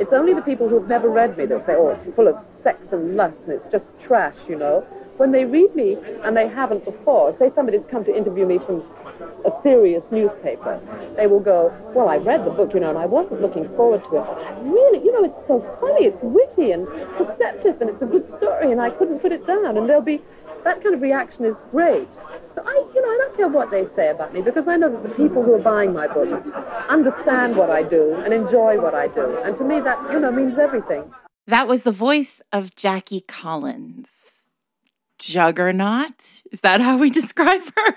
It's only the people who've never read me that say, oh, it's full of sex and lust and it's just trash, you know. When they read me and they haven't before, say somebody's come to interview me from a serious newspaper, they will go, well, I read the book, you know, and I wasn't looking forward to it, but I really, you know, it's so funny, it's witty and perceptive and it's a good story and I couldn't put it down. And they'll be, that kind of reaction is great. So I, you know, I don't care what they say about me because I know that the people who are buying my books understand what I do and enjoy what I do. And to me, that, you know, means everything. That was the voice of Jackie Collins. Juggernaut? Is that how we describe her?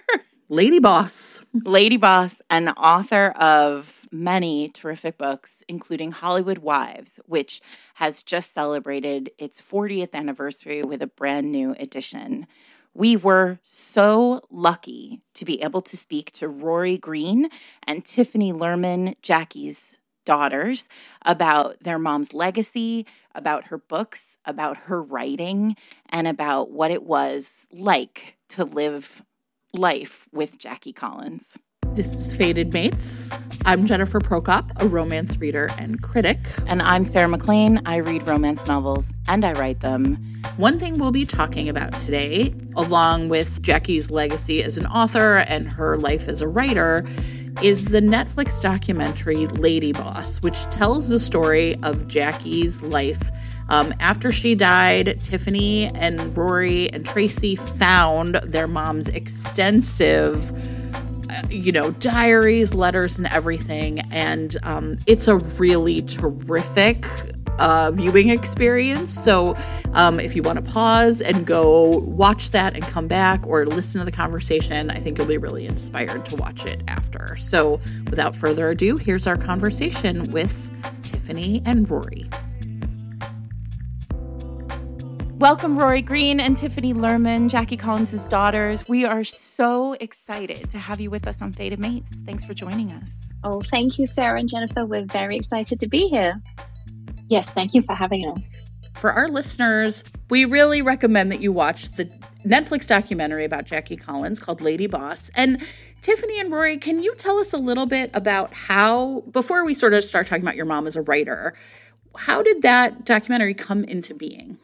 Lady Boss. Lady Boss, and author of many terrific books, including Hollywood Wives, which has just celebrated its 40th anniversary with a brand new edition. We were so lucky to be able to speak to Rory Green and Tiffany Lerman, Jackie's daughters, about their mom's legacy, about her books, about her writing, and about what it was like to live life with Jackie Collins. This is Fated Mates. I'm Jennifer Prokop, a romance reader and critic. And I'm Sarah MacLean. I read romance novels and I write them. One thing we'll be talking about today, along with Jackie's legacy as an author and her life as a writer, is the Netflix documentary Lady Boss, which tells the story of Jackie's life. Um, after she died, Tiffany and Rory and Tracy found their mom's extensive you know, diaries, letters, and everything. And um, it's a really terrific uh, viewing experience. So um, if you want to pause and go watch that and come back or listen to the conversation, I think you'll be really inspired to watch it after. So without further ado, here's our conversation with Tiffany and Rory. Welcome, Rory Green and Tiffany Lerman, Jackie Collins' daughters. We are so excited to have you with us on Fated Mates. Thanks for joining us. Oh, thank you, Sarah and Jennifer. We're very excited to be here. Yes, thank you for having us. For our listeners, we really recommend that you watch the Netflix documentary about Jackie Collins called Lady Boss. And Tiffany and Rory, can you tell us a little bit about how, before we sort of start talking about your mom as a writer, how did that documentary come into being?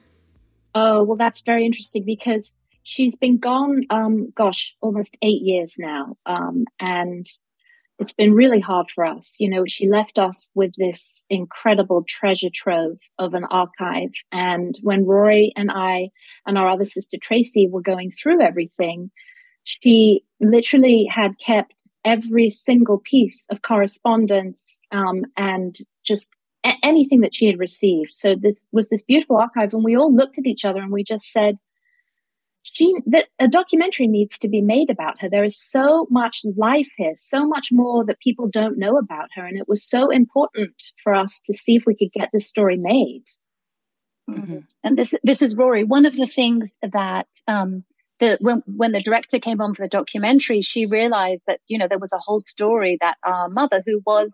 Oh, well, that's very interesting because she's been gone, um, gosh, almost eight years now. Um, and it's been really hard for us. You know, she left us with this incredible treasure trove of an archive. And when Rory and I and our other sister Tracy were going through everything, she literally had kept every single piece of correspondence um, and just a- anything that she had received. So this was this beautiful archive, and we all looked at each other and we just said, "She that a documentary needs to be made about her. There is so much life here, so much more that people don't know about her, and it was so important for us to see if we could get this story made." Mm-hmm. And this this is Rory. One of the things that um, the when when the director came on for the documentary, she realized that you know there was a whole story that our mother, who was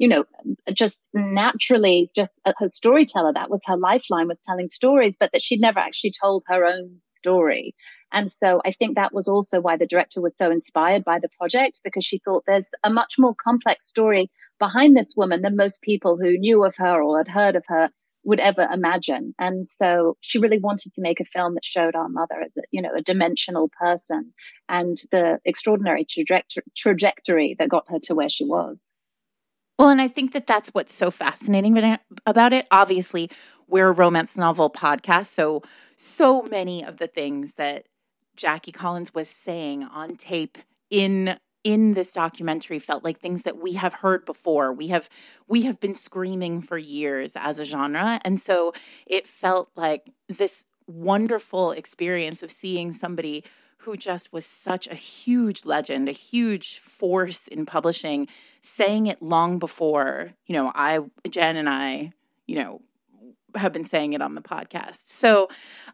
you know, just naturally just a, a storyteller. That was her lifeline was telling stories, but that she'd never actually told her own story. And so I think that was also why the director was so inspired by the project because she thought there's a much more complex story behind this woman than most people who knew of her or had heard of her would ever imagine. And so she really wanted to make a film that showed our mother as a, you know, a dimensional person and the extraordinary trajectory, trajectory that got her to where she was. Well, and I think that that's what's so fascinating about it. Obviously, we're a romance novel podcast, so so many of the things that Jackie Collins was saying on tape in in this documentary felt like things that we have heard before. We have we have been screaming for years as a genre, and so it felt like this wonderful experience of seeing somebody who just was such a huge legend, a huge force in publishing, saying it long before, you know, I, Jen and I, you know, have been saying it on the podcast. So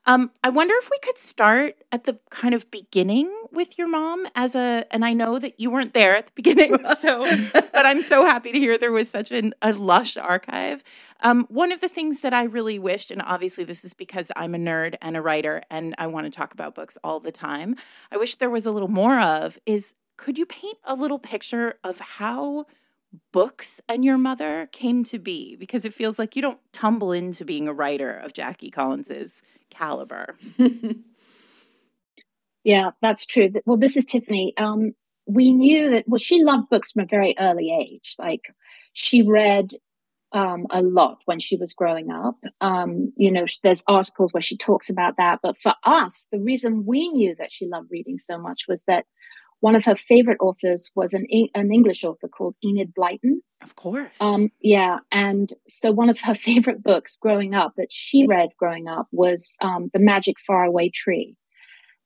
um, I wonder if we could start at the kind of beginning with your mom as a, and I know that you weren't there at the beginning, so, but I'm so happy to hear there was such an, a lush archive. Um, one of the things that I really wished, and obviously this is because I'm a nerd and a writer and I want to talk about books all the time, I wish there was a little more of is could you paint a little picture of how books and your mother came to be because it feels like you don't tumble into being a writer of Jackie Collins's caliber. yeah, that's true. Well, this is Tiffany. Um, we knew that well, she loved books from a very early age. Like she read um, a lot when she was growing up. Um, you know, there's articles where she talks about that. But for us, the reason we knew that she loved reading so much was that one of her favorite authors was an, an English author called Enid Blyton. Of course. Um, yeah. And so one of her favorite books growing up that she read growing up was um, The Magic Faraway Tree.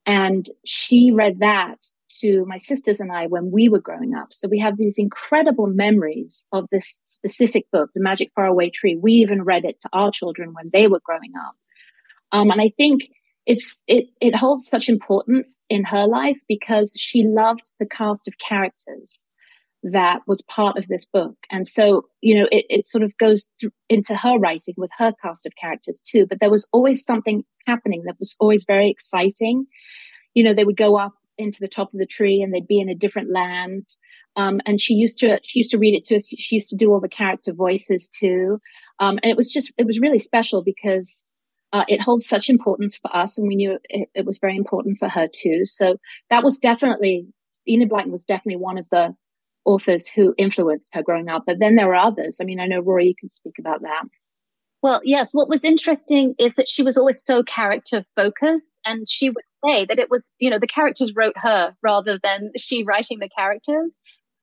And she read that to my sisters and I when we were growing up. So we have these incredible memories of this specific book, The Magic Faraway Tree. We even read it to our children when they were growing up. Um, and I think it's it it holds such importance in her life because she loved the cast of characters that was part of this book. And so you know it, it sort of goes into her writing with her cast of characters too. But there was always something happening that was always very exciting. You know they would go up into the top of the tree and they'd be in a different land. Um, and she used to she used to read it to us. She used to do all the character voices too. Um, and it was just it was really special because uh, it holds such importance for us, and we knew it, it, was very important for her too. So that was definitely Enid Blyton was definitely one of the authors who influenced her growing up. But then there were others. I mean, I know Rory, you can speak about that. Well, yes. What was interesting is that she was always so character focused, and she would say that it was, you know, the characters wrote her rather than she writing the characters.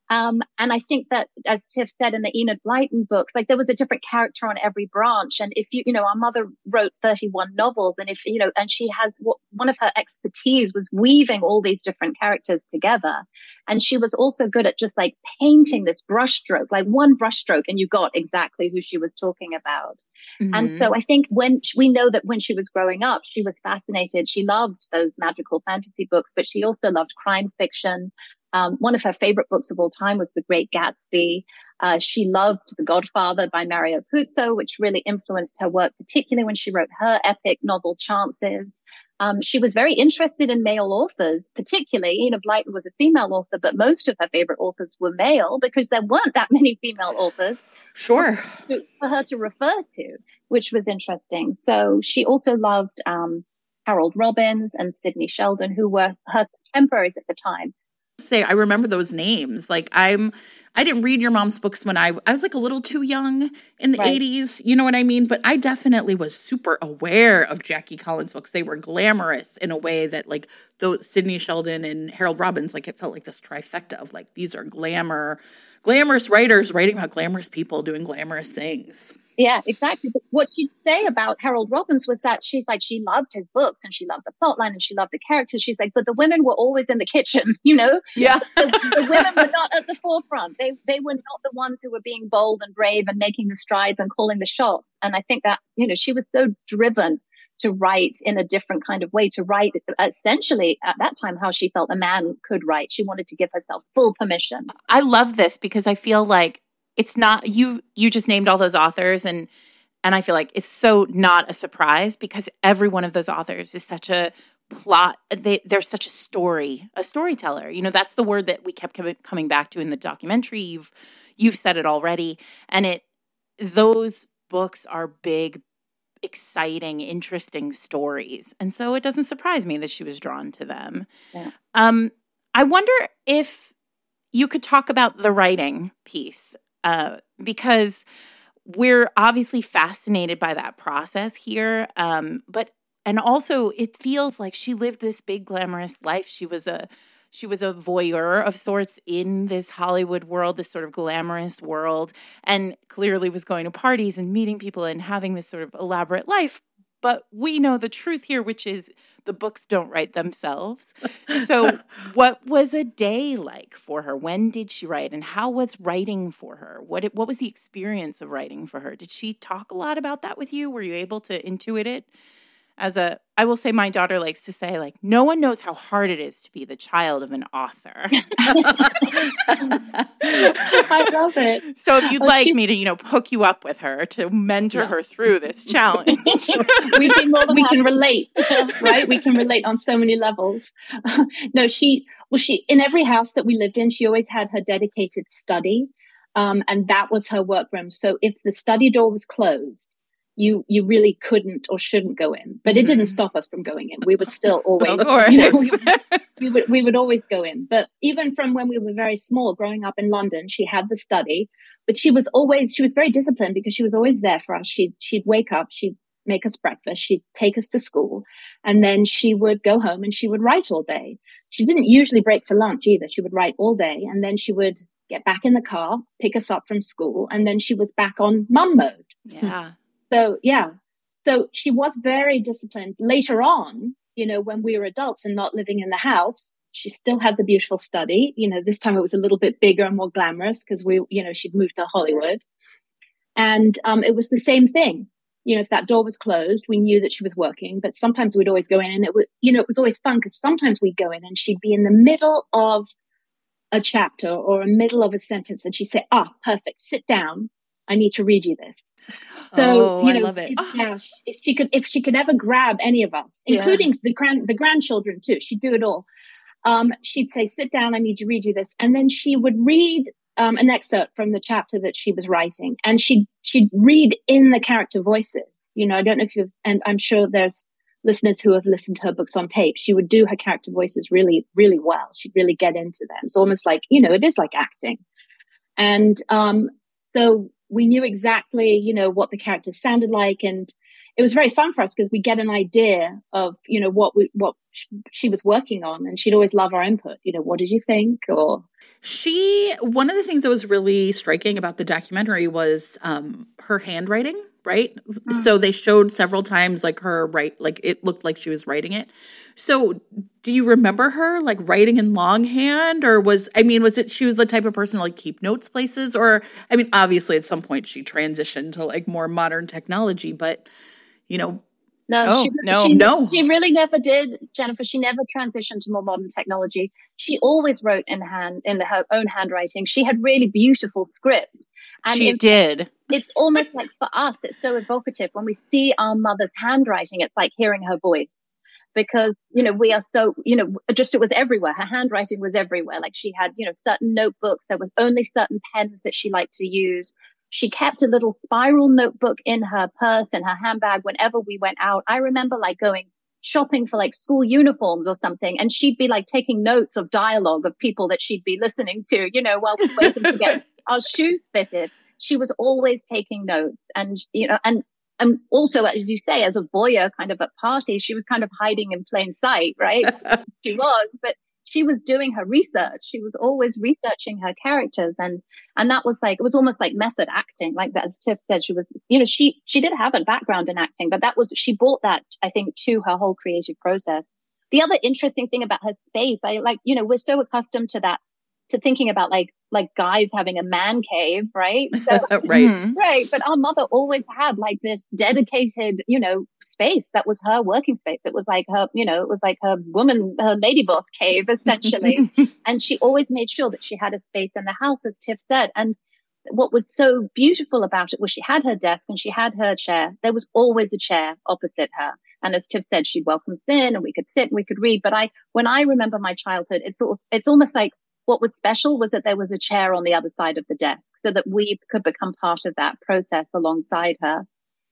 Um, and I think that, as Tiff said in the Enid Blyton books, like there was a different character on every branch. And if you, you know, our mother wrote 31 novels, and if, you know, and she has what one of her expertise was weaving all these different characters together. And she was also good at just like painting this brushstroke, like one brushstroke, and you got exactly who she was talking about. Mm-hmm. And so I think when we know that when she was growing up, she was fascinated. She loved those magical fantasy books, but she also loved crime fiction. Um, one of her favorite books of all time was The Great Gatsby. Uh, she loved The Godfather by Mario Puzo, which really influenced her work, particularly when she wrote her epic novel Chances. Um, she was very interested in male authors, particularly Enid Blyton was a female author, but most of her favorite authors were male because there weren't that many female authors. Sure. For, for her to refer to, which was interesting. So she also loved um, Harold Robbins and Sidney Sheldon, who were her contemporaries at the time say I remember those names. Like I'm I didn't read your mom's books when I I was like a little too young in the right. 80s, you know what I mean? But I definitely was super aware of Jackie Collins books. They were glamorous in a way that like those Sidney Sheldon and Harold Robbins like it felt like this trifecta of like these are glamour glamorous writers writing about glamorous people doing glamorous things. Yeah, exactly. But what she'd say about Harold Robbins was that she's like, she loved his books and she loved the plot line and she loved the characters. She's like, but the women were always in the kitchen, you know? Yeah. the, the, women were not at the forefront. They, they were not the ones who were being bold and brave and making the strides and calling the shots. And I think that, you know, she was so driven to write in a different kind of way, to write essentially at that time how she felt a man could write. She wanted to give herself full permission. I love this because I feel like it's not you you just named all those authors and and I feel like it's so not a surprise because every one of those authors is such a plot they they're such a story a storyteller. You know that's the word that we kept coming back to in the documentary. You've you've said it already. And it those books are big exciting interesting stories. And so it doesn't surprise me that she was drawn to them. Yeah. um i wonder if you could talk about the writing piece uh, because we're obviously fascinated by that process here. Um, but and also it feels like she lived this big glamorous life. She was a she was a voyeur of sorts in this Hollywood world, this sort of glamorous world, and clearly was going to parties and meeting people and having this sort of elaborate life. But we know the truth here, which is the books don't write themselves. So, what was a day like for her? When did she write, and how was writing for her? What what was the experience of writing for her? Did she talk a lot about that with you? Were you able to intuit it? As a I will say my daughter likes to say like no one knows how hard it is to be the child of an author. I love it. So if you'd well, like she... me to, you know, hook you up with her to mentor yeah. her through this challenge. we can we can relate, right? We can relate on so many levels. no, she well she in every house that we lived in, she always had her dedicated study Um, and that was her workroom. So if the study door was closed, you you really couldn't or shouldn't go in. But it didn't mm-hmm. stop us from going in. We would still always, you know, we, we, would we would always go in. But even from when we were very small, growing up in London, she had the study, but she was always she was very disciplined because she was always there for us. She'd she'd wake up, she'd make us breakfast, she'd take us to school, and then she would go home and she would write all day. She didn't usually break for lunch either. She would write all day, and then she would get back in the car, pick us up from school, and then she was back on mum mode. Yeah. So yeah. So she was very disciplined. Later on, you know, when we were adults and not living in the house, she still had the beautiful study. You know, this time it was a little bit bigger and more glamorous because we, you know, she'd moved to Hollywood. And um, it was the same thing. You know, if that door was closed, we knew that she was working, but sometimes we'd always go in and it was, you know, it was always fun because sometimes we'd go in and she'd be in the middle of a chapter or a middle of a sentence and she'd say, ah, perfect, sit down. I need to read you this. So oh, you know, I love it. If, yeah, if she could, if she could ever grab any of us, including yeah. the grand, the grandchildren too, she'd do it all. Um, she'd say, "Sit down. I need to read you this," and then she would read um, an excerpt from the chapter that she was writing, and she'd she'd read in the character voices. You know, I don't know if you've, and I'm sure there's listeners who have listened to her books on tape. She would do her character voices really, really well. She'd really get into them. It's almost like you know, it is like acting, and um, so we knew exactly, you know, what the characters sounded like. And it was very fun for us because we get an idea of, you know, what we, what she was working on and she'd always love our input. You know, what did you think? Or she, one of the things that was really striking about the documentary was um, her handwriting, right? Mm. So they showed several times like her write, like it looked like she was writing it. So, do you remember her like writing in longhand, or was I mean, was it she was the type of person to like keep notes places, or I mean, obviously at some point she transitioned to like more modern technology, but you know. No, oh, she, no, she, no. She really never did, Jennifer. She never transitioned to more modern technology. She always wrote in hand, in her own handwriting. She had really beautiful script. And she did. It's almost like for us, it's so evocative. When we see our mother's handwriting, it's like hearing her voice because you know we are so you know just it was everywhere her handwriting was everywhere like she had you know certain notebooks there was only certain pens that she liked to use she kept a little spiral notebook in her purse and her handbag whenever we went out i remember like going shopping for like school uniforms or something and she'd be like taking notes of dialogue of people that she'd be listening to you know while we waiting to get our shoes fitted she was always taking notes and you know and and also, as you say, as a voyeur kind of at parties, she was kind of hiding in plain sight, right? she was, but she was doing her research. She was always researching her characters. And, and that was like, it was almost like method acting. Like that, as Tiff said, she was, you know, she, she did have a background in acting, but that was, she brought that, I think, to her whole creative process. The other interesting thing about her space, I like, you know, we're so accustomed to that to thinking about like like guys having a man cave, right? So, right. Mm-hmm. Right. But our mother always had like this dedicated, you know, space that was her working space. It was like her, you know, it was like her woman, her lady boss cave, essentially. and she always made sure that she had a space in the house, as Tiff said. And what was so beautiful about it was she had her desk and she had her chair. There was always a chair opposite her. And as Tiff said, she'd welcome us in and we could sit and we could read. But I, when I remember my childhood, it's sort of, it's almost like what was special was that there was a chair on the other side of the desk so that we could become part of that process alongside her.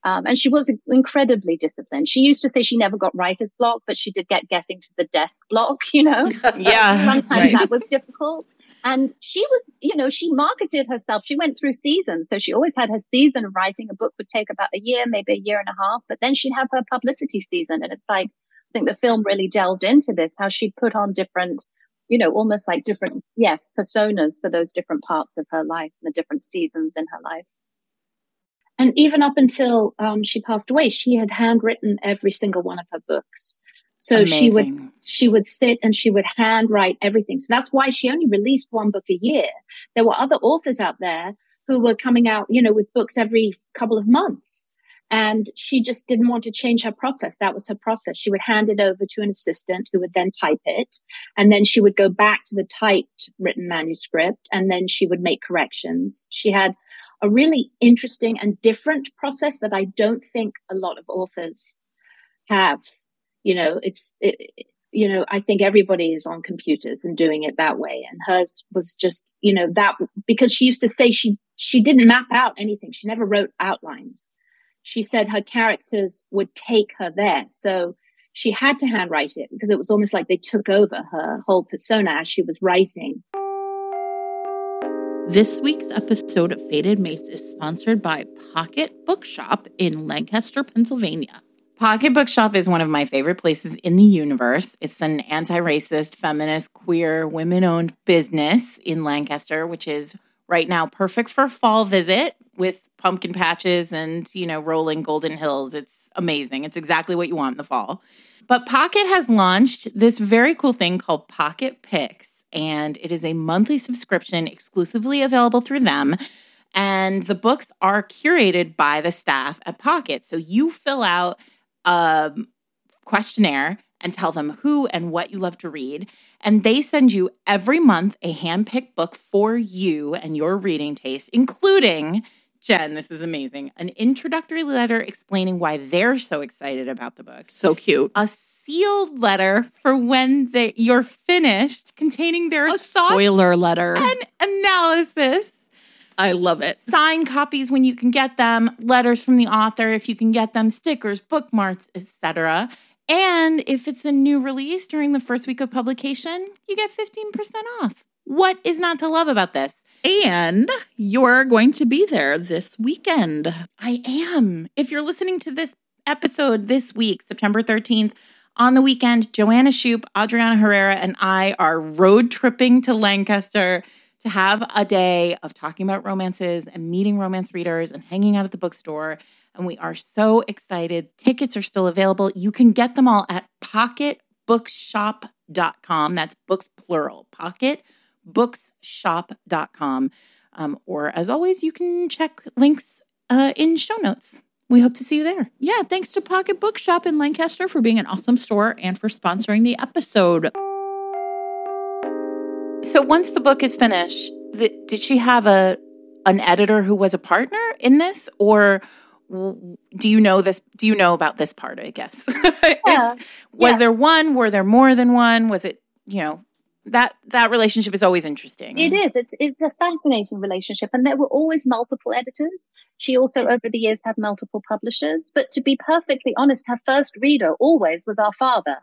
Um, and she was incredibly disciplined. She used to say she never got writer's block, but she did get getting to the desk block, you know? yeah. Sometimes right. that was difficult. And she was, you know, she marketed herself. She went through seasons. So she always had her season of writing. A book would take about a year, maybe a year and a half, but then she'd have her publicity season. And it's like, I think the film really delved into this, how she put on different you know, almost like different, yes, personas for those different parts of her life, and the different seasons in her life. And even up until um, she passed away, she had handwritten every single one of her books. So Amazing. she would she would sit and she would handwrite everything. So that's why she only released one book a year. There were other authors out there who were coming out, you know, with books every couple of months. And she just didn't want to change her process. That was her process. She would hand it over to an assistant who would then type it. And then she would go back to the typed written manuscript and then she would make corrections. She had a really interesting and different process that I don't think a lot of authors have. You know, it's, it, you know, I think everybody is on computers and doing it that way. And hers was just, you know, that because she used to say she she didn't map out anything. She never wrote outlines. She said her characters would take her there. So she had to handwrite it because it was almost like they took over her whole persona as she was writing. This week's episode of Fated Mates is sponsored by Pocket Bookshop in Lancaster, Pennsylvania. Pocket Bookshop is one of my favorite places in the universe. It's an anti racist, feminist, queer, women owned business in Lancaster, which is right now perfect for a fall visit with pumpkin patches and, you know, rolling golden hills. It's amazing. It's exactly what you want in the fall. But Pocket has launched this very cool thing called Pocket Picks, and it is a monthly subscription exclusively available through them. And the books are curated by the staff at Pocket. So you fill out a questionnaire and tell them who and what you love to read. And they send you every month a handpicked book for you and your reading taste, including, Jen, this is amazing, an introductory letter explaining why they're so excited about the book. So cute. A sealed letter for when they, you're finished, containing their A thoughts spoiler letter. and analysis I love it. sign copies when you can get them, letters from the author if you can get them, stickers, bookmarks, etc. And if it's a new release during the first week of publication, you get 15% off. What is not to love about this? And you're going to be there this weekend. I am. If you're listening to this episode this week, September 13th, on the weekend, Joanna Shupe, Adriana Herrera, and I are road tripping to Lancaster to have a day of talking about romances and meeting romance readers and hanging out at the bookstore. And we are so excited. Tickets are still available. You can get them all at pocketbookshop.com. That's books plural, pocketbookshop.com. Um, or as always, you can check links uh, in show notes. We hope to see you there. Yeah, thanks to Pocket Bookshop in Lancaster for being an awesome store and for sponsoring the episode. So once the book is finished, th- did she have a an editor who was a partner in this, or do you know this? Do you know about this part? I guess. Is- was Yeah. there one? Were there more than one? Was it you know that that relationship is always interesting. It is. It's it's a fascinating relationship, and there were always multiple editors. She also, over the years, had multiple publishers. But to be perfectly honest, her first reader always was our father.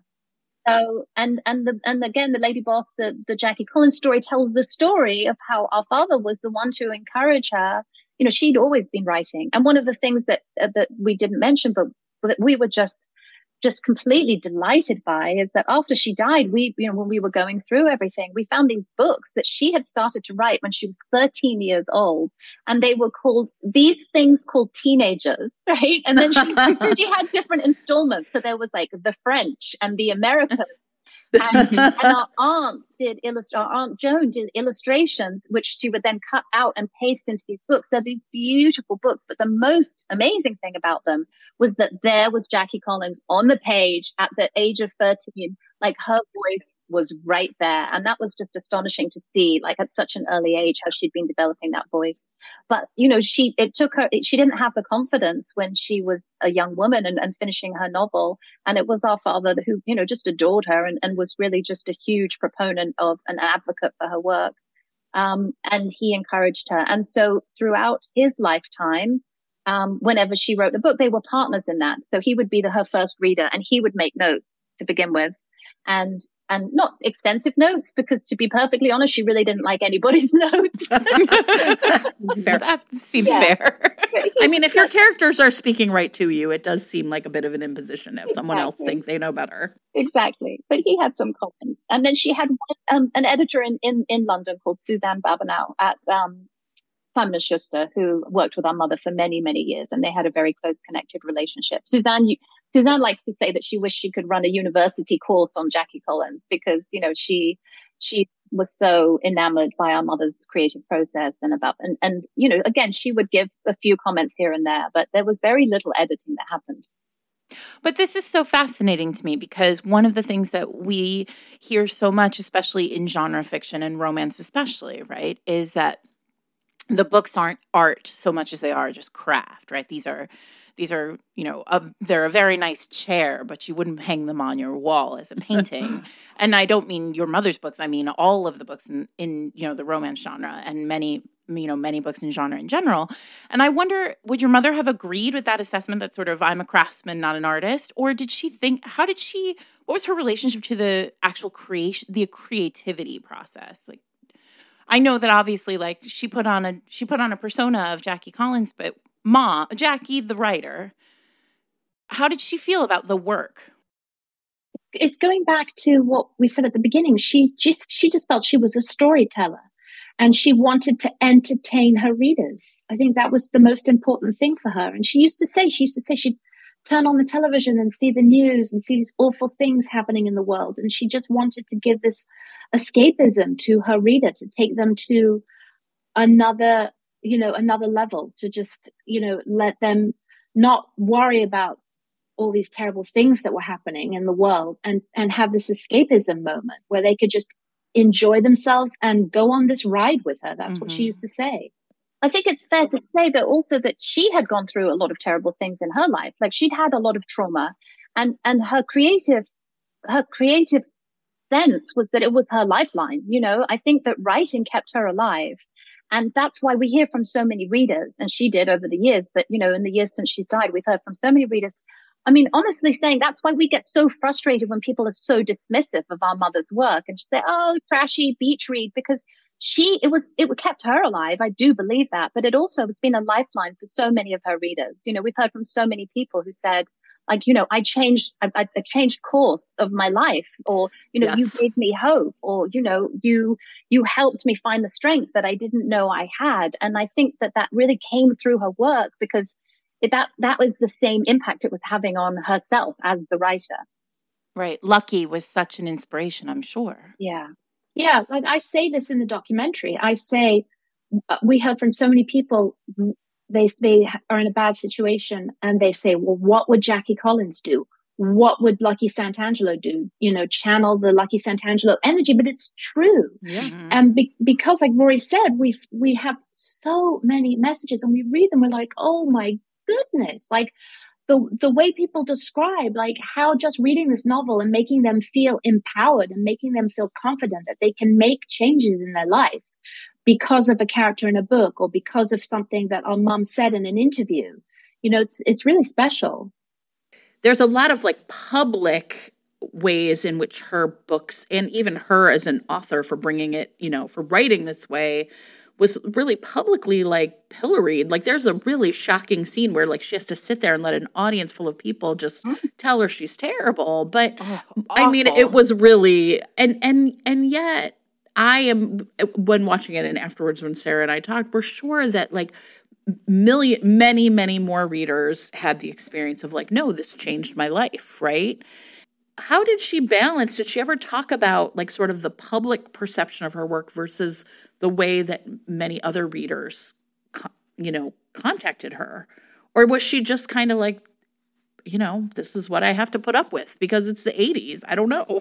So, and and the and again, the Lady Boss, the the Jackie Collins story tells the story of how our father was the one to encourage her. You know, she'd always been writing, and one of the things that uh, that we didn't mention, but that we were just just completely delighted by is that after she died, we, you know, when we were going through everything, we found these books that she had started to write when she was 13 years old. And they were called these things called teenagers, right? And then she, she had different installments. So there was like the French and the Americans. Um, and, and our aunt did illust- our aunt Joan did illustrations, which she would then cut out and paste into these books. They're these beautiful books, but the most amazing thing about them was that there was Jackie Collins on the page at the age of 13, like her voice was right there. And that was just astonishing to see, like at such an early age, how she'd been developing that voice. But, you know, she, it took her, it, she didn't have the confidence when she was a young woman and, and finishing her novel. And it was our father who, you know, just adored her and, and was really just a huge proponent of an advocate for her work. Um, and he encouraged her. And so throughout his lifetime, um, whenever she wrote a book, they were partners in that. So he would be the, her first reader and he would make notes to begin with. And, and not extensive notes because to be perfectly honest, she really didn't like anybody's notes. Fair. That seems Yeah. fair. I mean, if your characters are speaking right to you, it does seem like a bit of an imposition if someone else Exactly. thinks they know better. exactly. But he had some comments. And then she had one, um, an editor in, in, in London called Suzanne Baboneau at, um, Simon Schuster, who worked with our mother for many, many years, and they had a very close connected relationship. Suzanne, you, Suzanne likes to say that she wished she could run a university course on Jackie Collins because, you know, she, she was so enamored by our mother's creative process and about, and, and, you know, again, she would give a few comments here and there, but there was very little editing that happened. But this is so fascinating to me because one of the things that we hear so much, especially in genre fiction and romance, especially, right, is that the books aren't art so much as they are just craft, right? These are these are, you know, a, they're a very nice chair, but you wouldn't hang them on your wall as a painting. and I don't mean your mother's books. I mean all of the books in, in you know the romance genre and many you know many books in genre in general and i wonder would your mother have agreed with that assessment that sort of i'm a craftsman not an artist or did she think how did she what was her relationship to the actual creation the creativity process like i know that obviously like she put on a she put on a persona of jackie collins but ma jackie the writer how did she feel about the work it's going back to what we said at the beginning she just she just felt she was a storyteller and she wanted to entertain her readers. I think that was the most important thing for her. And she used to say, she used to say she'd turn on the television and see the news and see these awful things happening in the world. And she just wanted to give this escapism to her reader, to take them to another, you know, another level, to just, you know, let them not worry about all these terrible things that were happening in the world and and have this escapism moment where they could just enjoy themselves and go on this ride with her. That's mm-hmm. what she mm-hmm. used to say. I think it's fair to say that also that she had gone through a lot of terrible things in her life. Like she'd had a lot of trauma and, and her creative, her creative sense was that it was her lifeline. You know, I think that writing kept her alive. And that's why we hear from so many readers, and she did over the years, but you know, in the years since she died, we've heard from so many readers I mean, honestly saying that's why we get so frustrated when people are so dismissive of our mother's work and say, oh, trashy beach read, because she, it was, it kept her alive. I do believe that, but it also has been a lifeline for so many of her readers. You know, we've heard from so many people who said, like, you know, I changed, I, I changed course of my life, or, you know, yes. you gave me hope, or, you know, you, you helped me find the strength that I didn't know I had. And I think that that really came through her work because it, that that was the same impact it was having on herself as the writer. Right. Lucky was such an inspiration, I'm sure. Yeah. Yeah. Like I say this in the documentary. I say, uh, we heard from so many people, they, they are in a bad situation and they say, well, what would Jackie Collins do? What would Lucky Santangelo do? You know, channel the Lucky Santangelo energy, but it's true. Yeah. Mm-hmm. And be- because, like Rory said, we we have so many messages and we read them. We're like, oh my goodness, like the the way people describe like how just reading this novel and making them feel empowered and making them feel confident that they can make changes in their life because of a character in a book or because of something that our mom said in an interview. You know, it's it's really special. There's a lot of like public ways in which her books and even her as an author for bringing it, you know, for writing this way was really publicly like pilloried. Like there's a really shocking scene where like she has to sit there and let an audience full of people just mm. tell her she's terrible. But oh, I mean, it was really and and and yet I am when watching it and afterwards when Sarah and I talked, we're sure that like million many many more readers had the experience of like no this changed my life right how did she balance did she ever talk about like sort of the public perception of her work versus the way that many other readers, you know, contacted her? Or was she just kind of like, you know, this is what I have to put up with because it's the 80s? I don't know.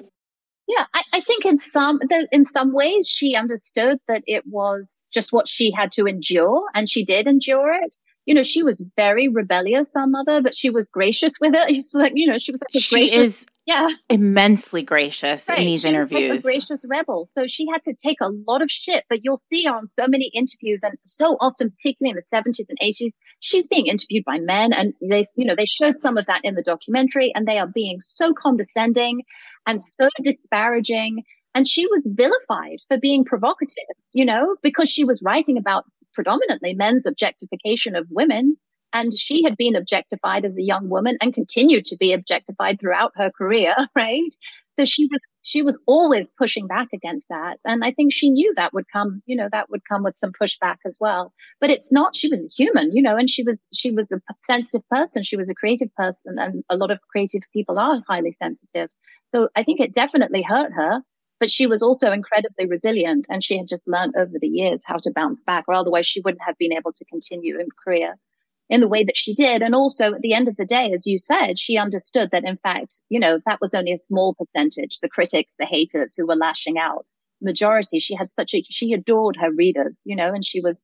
Yeah, I, I think in some in some ways she understood that it was just what she had to endure, and she did endure it you know, she was very rebellious, our mother, but she was gracious with it. It's like, you know, she was like she gracious, is yeah. immensely gracious right. in these she interviews. like a gracious rebel. So she had to take a lot of shit, but you'll see on so many interviews and so often, particularly in the 70s and 80s, she's being interviewed by men and they, you know, they showed some of that in the documentary and they are being so condescending and so disparaging. And she was vilified for being provocative, you know, because she was writing about predominantly men's objectification of women. And she had been objectified as a young woman and continued to be objectified throughout her career, right? So she was, she was always pushing back against that. And I think she knew that would come, you know, that would come with some pushback as well. But it's not, she was human, you know, and she was, she was a sensitive person. She was a creative person and a lot of creative people are highly sensitive. So I think it definitely hurt her but she was also incredibly resilient and she had just learned over the years how to bounce back, or otherwise she wouldn't have been able to continue in career in the way that she did. And also at the end of the day, as you said, she understood that in fact, you know, that was only a small percentage, the critics, the haters who were lashing out. Majority, she had such a, she adored her readers, you know, and she was,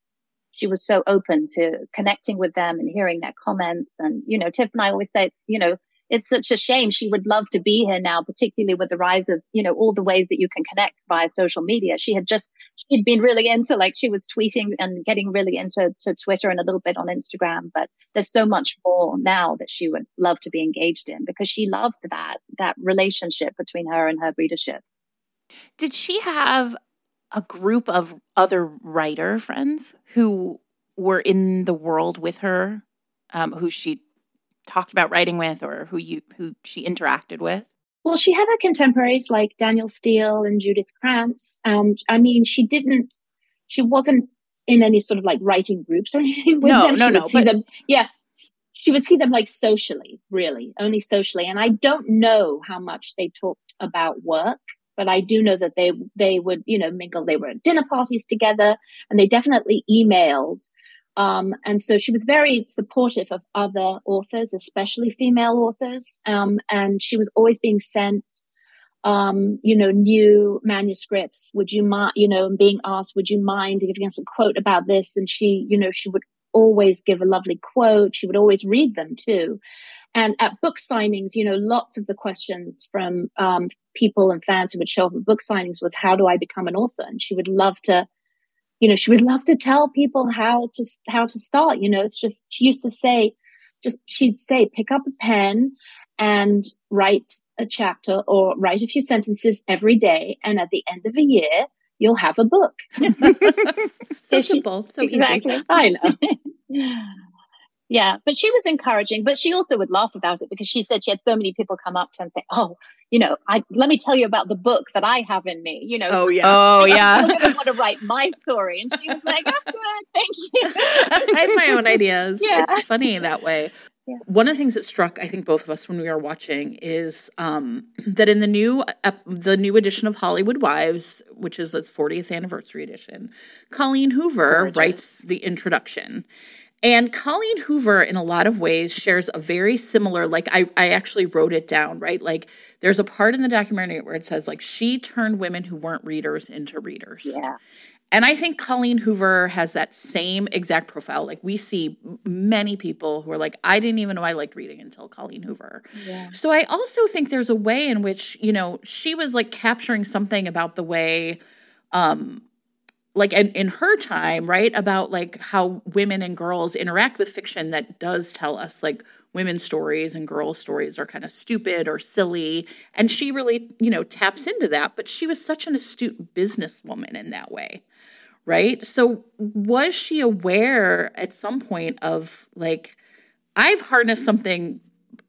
she was so open to connecting with them and hearing their comments. And, you know, Tiff and I always say, you know, it's such a shame. She would love to be here now, particularly with the rise of, you know, all the ways that you can connect via social media. She had just, she'd been really into like she was tweeting and getting really into to Twitter and a little bit on Instagram. But there's so much more now that she would love to be engaged in because she loved that, that relationship between her and her readership. Did she have a group of other writer friends who were in the world with her, um, who she talked about writing with or who you who she interacted with? Well, she had her contemporaries like Danielle Steel and Judith Krantz. Um, I mean, she didn't, she wasn't in any sort of like writing groups or anything with no, them. No, she no, would see them, yeah, she would see them like socially, really, only socially. And I don't know how much they talked about work, but I do know that they they would, you know, mingle. They were at dinner parties together, and they definitely emailed um, and so she was very supportive of other authors, especially female authors. Um, and she was always being sent, um, you know, new manuscripts. Would you mind, you know, and being asked, would you mind giving us a quote about this? And she, you know, she would always give a lovely quote. She would always read them too. And at book signings, you know, lots of the questions from um, people and fans who would show up at book signings was, how do I become an author? And she would love to you know, she would love to tell people how to, how to start. You know, it's just, she used to say, just, she'd say, pick up a pen and write a chapter or write a few sentences every day. And at the end of a year, you'll have a book. so simple, so exactly. easy. I know. Yeah, but she was encouraging, but she also would laugh about it because she said she had so many people come up to her and say, "Oh, you know, I let me tell you about the book that I have in me." You know, oh yeah, oh yeah, I'm want to write my story, and she was like, "Oh, good, thank you." I have my own ideas. Yeah. It's funny that way. Yeah. One of the things that struck, I think, both of us when we were watching is um, that in the new uh, the new edition of Hollywood Wives, which is its 40th anniversary edition, Colleen Hoover Gorgeous. writes the introduction. And Colleen Hoover, in a lot of ways, shares a very similar, like, I, I actually wrote it down, right? Like, there's a part in the documentary where it says, like, she turned women who weren't readers into readers. Yeah. And I think Colleen Hoover has that same exact profile. Like, we see many people who are like, I didn't even know I liked reading until Colleen Hoover. Yeah. So I also think there's a way in which, you know, she was like capturing something about the way, um, like in, in her time, right, about like how women and girls interact with fiction that does tell us like women's stories and girl stories are kind of stupid or silly. And she really, you know, taps into that. But she was such an astute businesswoman in that way, right? So was she aware at some point of like, I've harnessed something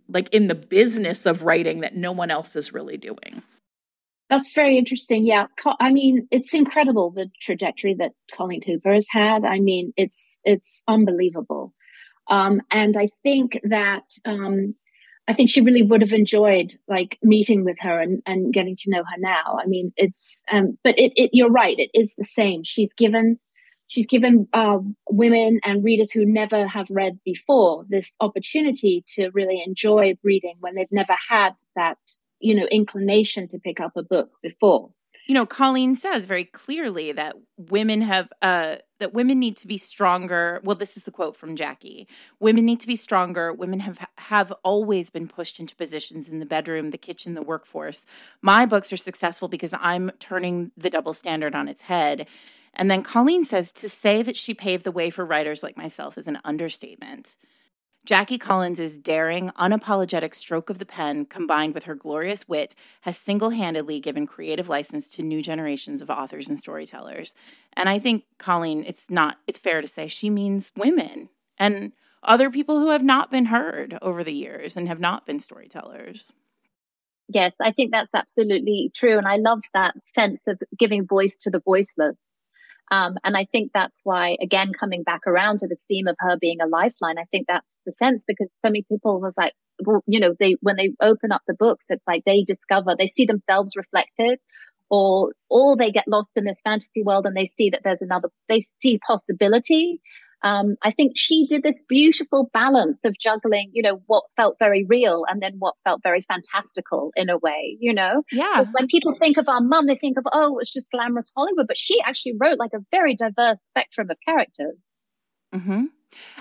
like in the business of writing that no one else is really doing? That's very interesting. Yeah. I mean, it's incredible the trajectory that Colleen Hoover has had. I mean, it's, it's unbelievable. Um, and I think that, um, I think she really would have enjoyed like meeting with her and, and getting to know her now. I mean, it's, um, but it, it, you're right. It is the same. She's given, she's given, uh, women and readers who never have read before this opportunity to really enjoy reading when they've never had that you know inclination to pick up a book before. You know colleen says very clearly that women have uh that women need to be stronger. Well this is the quote from jackie. Women need to be stronger. Women have have always been pushed into positions in the bedroom the kitchen the workforce. My books are successful because i'm turning the double standard on its head. And then colleen says to say that she paved the way for writers like myself is an understatement Jackie Collins' daring, unapologetic stroke of the pen, combined with her glorious wit, has single handedly given creative license to new generations of authors and storytellers. And I think, Colleen, it's not, it's fair to say she means women and other people who have not been heard over the years and have not been storytellers. Yes, I think that's absolutely true. And I love that sense of giving voice to the voiceless. Um, and I think that's why, again, coming back around to the theme of her being a lifeline, I think that's the sense because so many people was like, well, you know, they, when they open up the books, it's like they discover, they see themselves reflected or, or they get lost in this fantasy world and they see that there's another, they see possibility. Um, I think she did this beautiful balance of juggling, you know, what felt very real and then what felt very fantastical in a way, you know? Yeah. When people think of our mum, they think of, oh, it's just glamorous Hollywood, but she actually wrote like a very diverse spectrum of characters. Mm-hmm.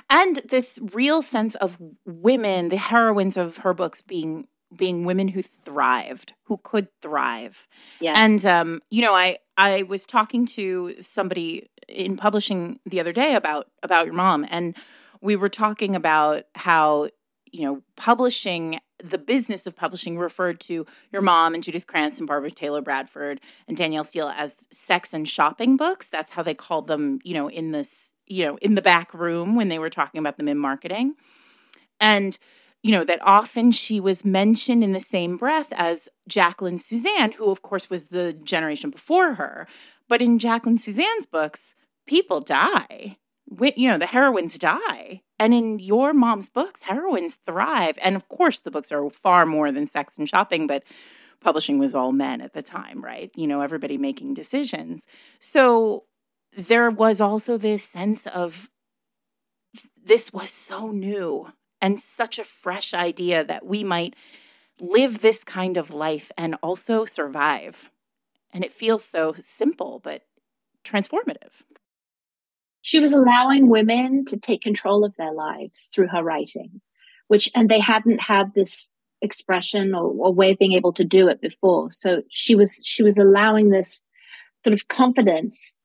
And this real sense of women, the heroines of her books being being women who thrived, who could thrive. Yeah. And um, you know, I I was talking to somebody in publishing the other day about about your mom and we were talking about how you know publishing the business of publishing referred to your mom and Judith Krantz and Barbara Taylor Bradford and Danielle Steel as sex and shopping books. That's how they called them, you know, in this, you know, in the back room when they were talking about them in marketing. And you know, that often she was mentioned in the same breath as Jacqueline Susann, who, of course, was the generation before her. But in Jacqueline Susann's books, people die. You know, the heroines die. And in your mom's books, heroines thrive. And of course, the books are far more than sex and shopping, but publishing was all men at the time, right? You know, everybody making decisions. So there was also this sense of this was so new and such a fresh idea that we might live this kind of life and also survive. And it feels so simple, but transformative. She was allowing women to take control of their lives through her writing, which, and they hadn't had this expression or, or way of being able to do it before. So she was, she was allowing this sort of confidence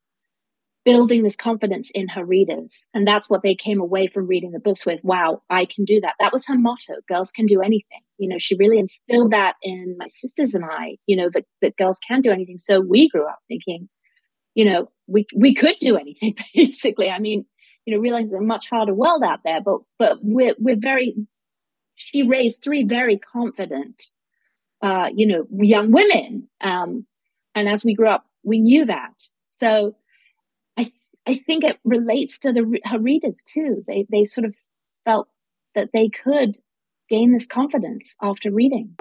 building this confidence in her readers. And that's what they came away from reading the books with. Wow, I can do that. That was her motto. Girls can do anything. You know, she really instilled that in my sisters and I, you know, that, that girls can do anything. So we grew up thinking, you know, we, we could do anything basically. I mean, you know, realizing a much harder world out there, but, but we're, we're very, she raised three very confident, uh, you know, young women. Um, and as we grew up, we knew that. So, I think it relates to the her readers too. They they sort of felt that they could gain this confidence after reading.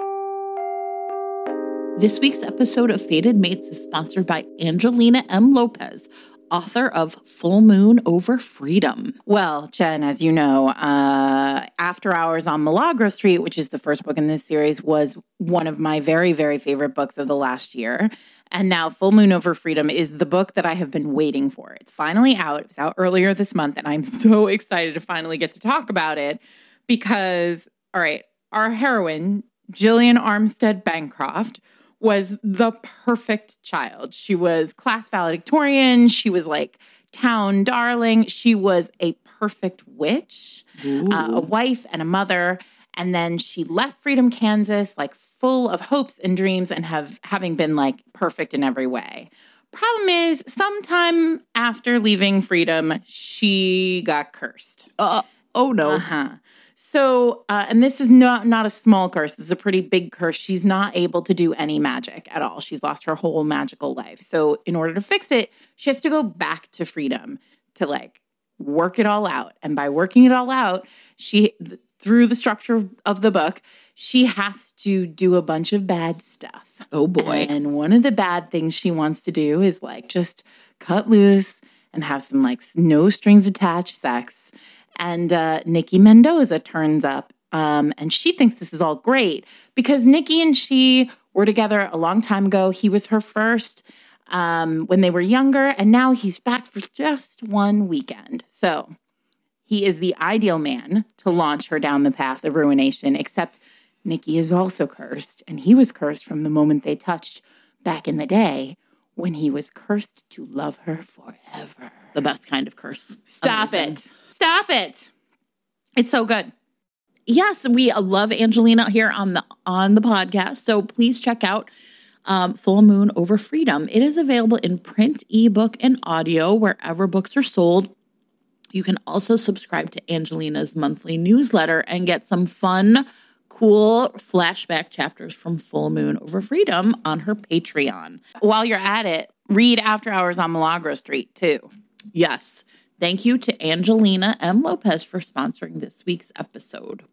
This week's episode of Fated Mates is sponsored by Angelina M. Lopez, author of Full Moon Over Freedom. Well, Jen, as you know, uh, After Hours on Milagro Street, which is the first book in this series, was one of my very, very favorite books of the last year. And now Full Moon Over Freedom is the book that I have been waiting for. It's finally out. It was out earlier this month, and I'm so excited to finally get to talk about it because, all right, our heroine, Jillian Armstead Bancroft, was the perfect child. She was class valedictorian. She was like town darling. She was a perfect witch, uh, a wife and a mother. And then she left Freedom, Kansas, like full of hopes and dreams and have having been like perfect in every way. Problem is, sometime after leaving Freedom, she got cursed. Uh, oh no. Uh-huh. So, uh, and this is not not a small curse. This is a pretty big curse. She's not able to do any magic at all. She's lost her whole magical life. So, in order to fix it, she has to go back to freedom to like work it all out. And by working it all out, she through the structure of the book, she has to do a bunch of bad stuff. Oh boy. And one of the bad things she wants to do is like just cut loose and have some like no strings attached sex. And uh, Nikki Mendoza turns up um, and she thinks this is all great because Nikki and she were together a long time ago. He was her first um, when they were younger, and now he's back for just one weekend. So he is the ideal man to launch her down the path of ruination, except Nikki is also cursed, and he was cursed from the moment they touched back in the day when he was cursed to love her forever. The best kind of curse. Stop Amazing. it. Stop it. It's so good. Yes, we love Angelina here on the on the podcast. So please check out um, Full Moon Over Freedom. It is available in print, ebook, and audio wherever books are sold. You can also subscribe to Angelina's monthly newsletter and get some fun, cool flashback chapters from Full Moon Over Freedom on her Patreon. While you're at it, read After Hours on Milagro Street too. Yes. Thank you to Angelina M. Lopez for sponsoring this week's episode.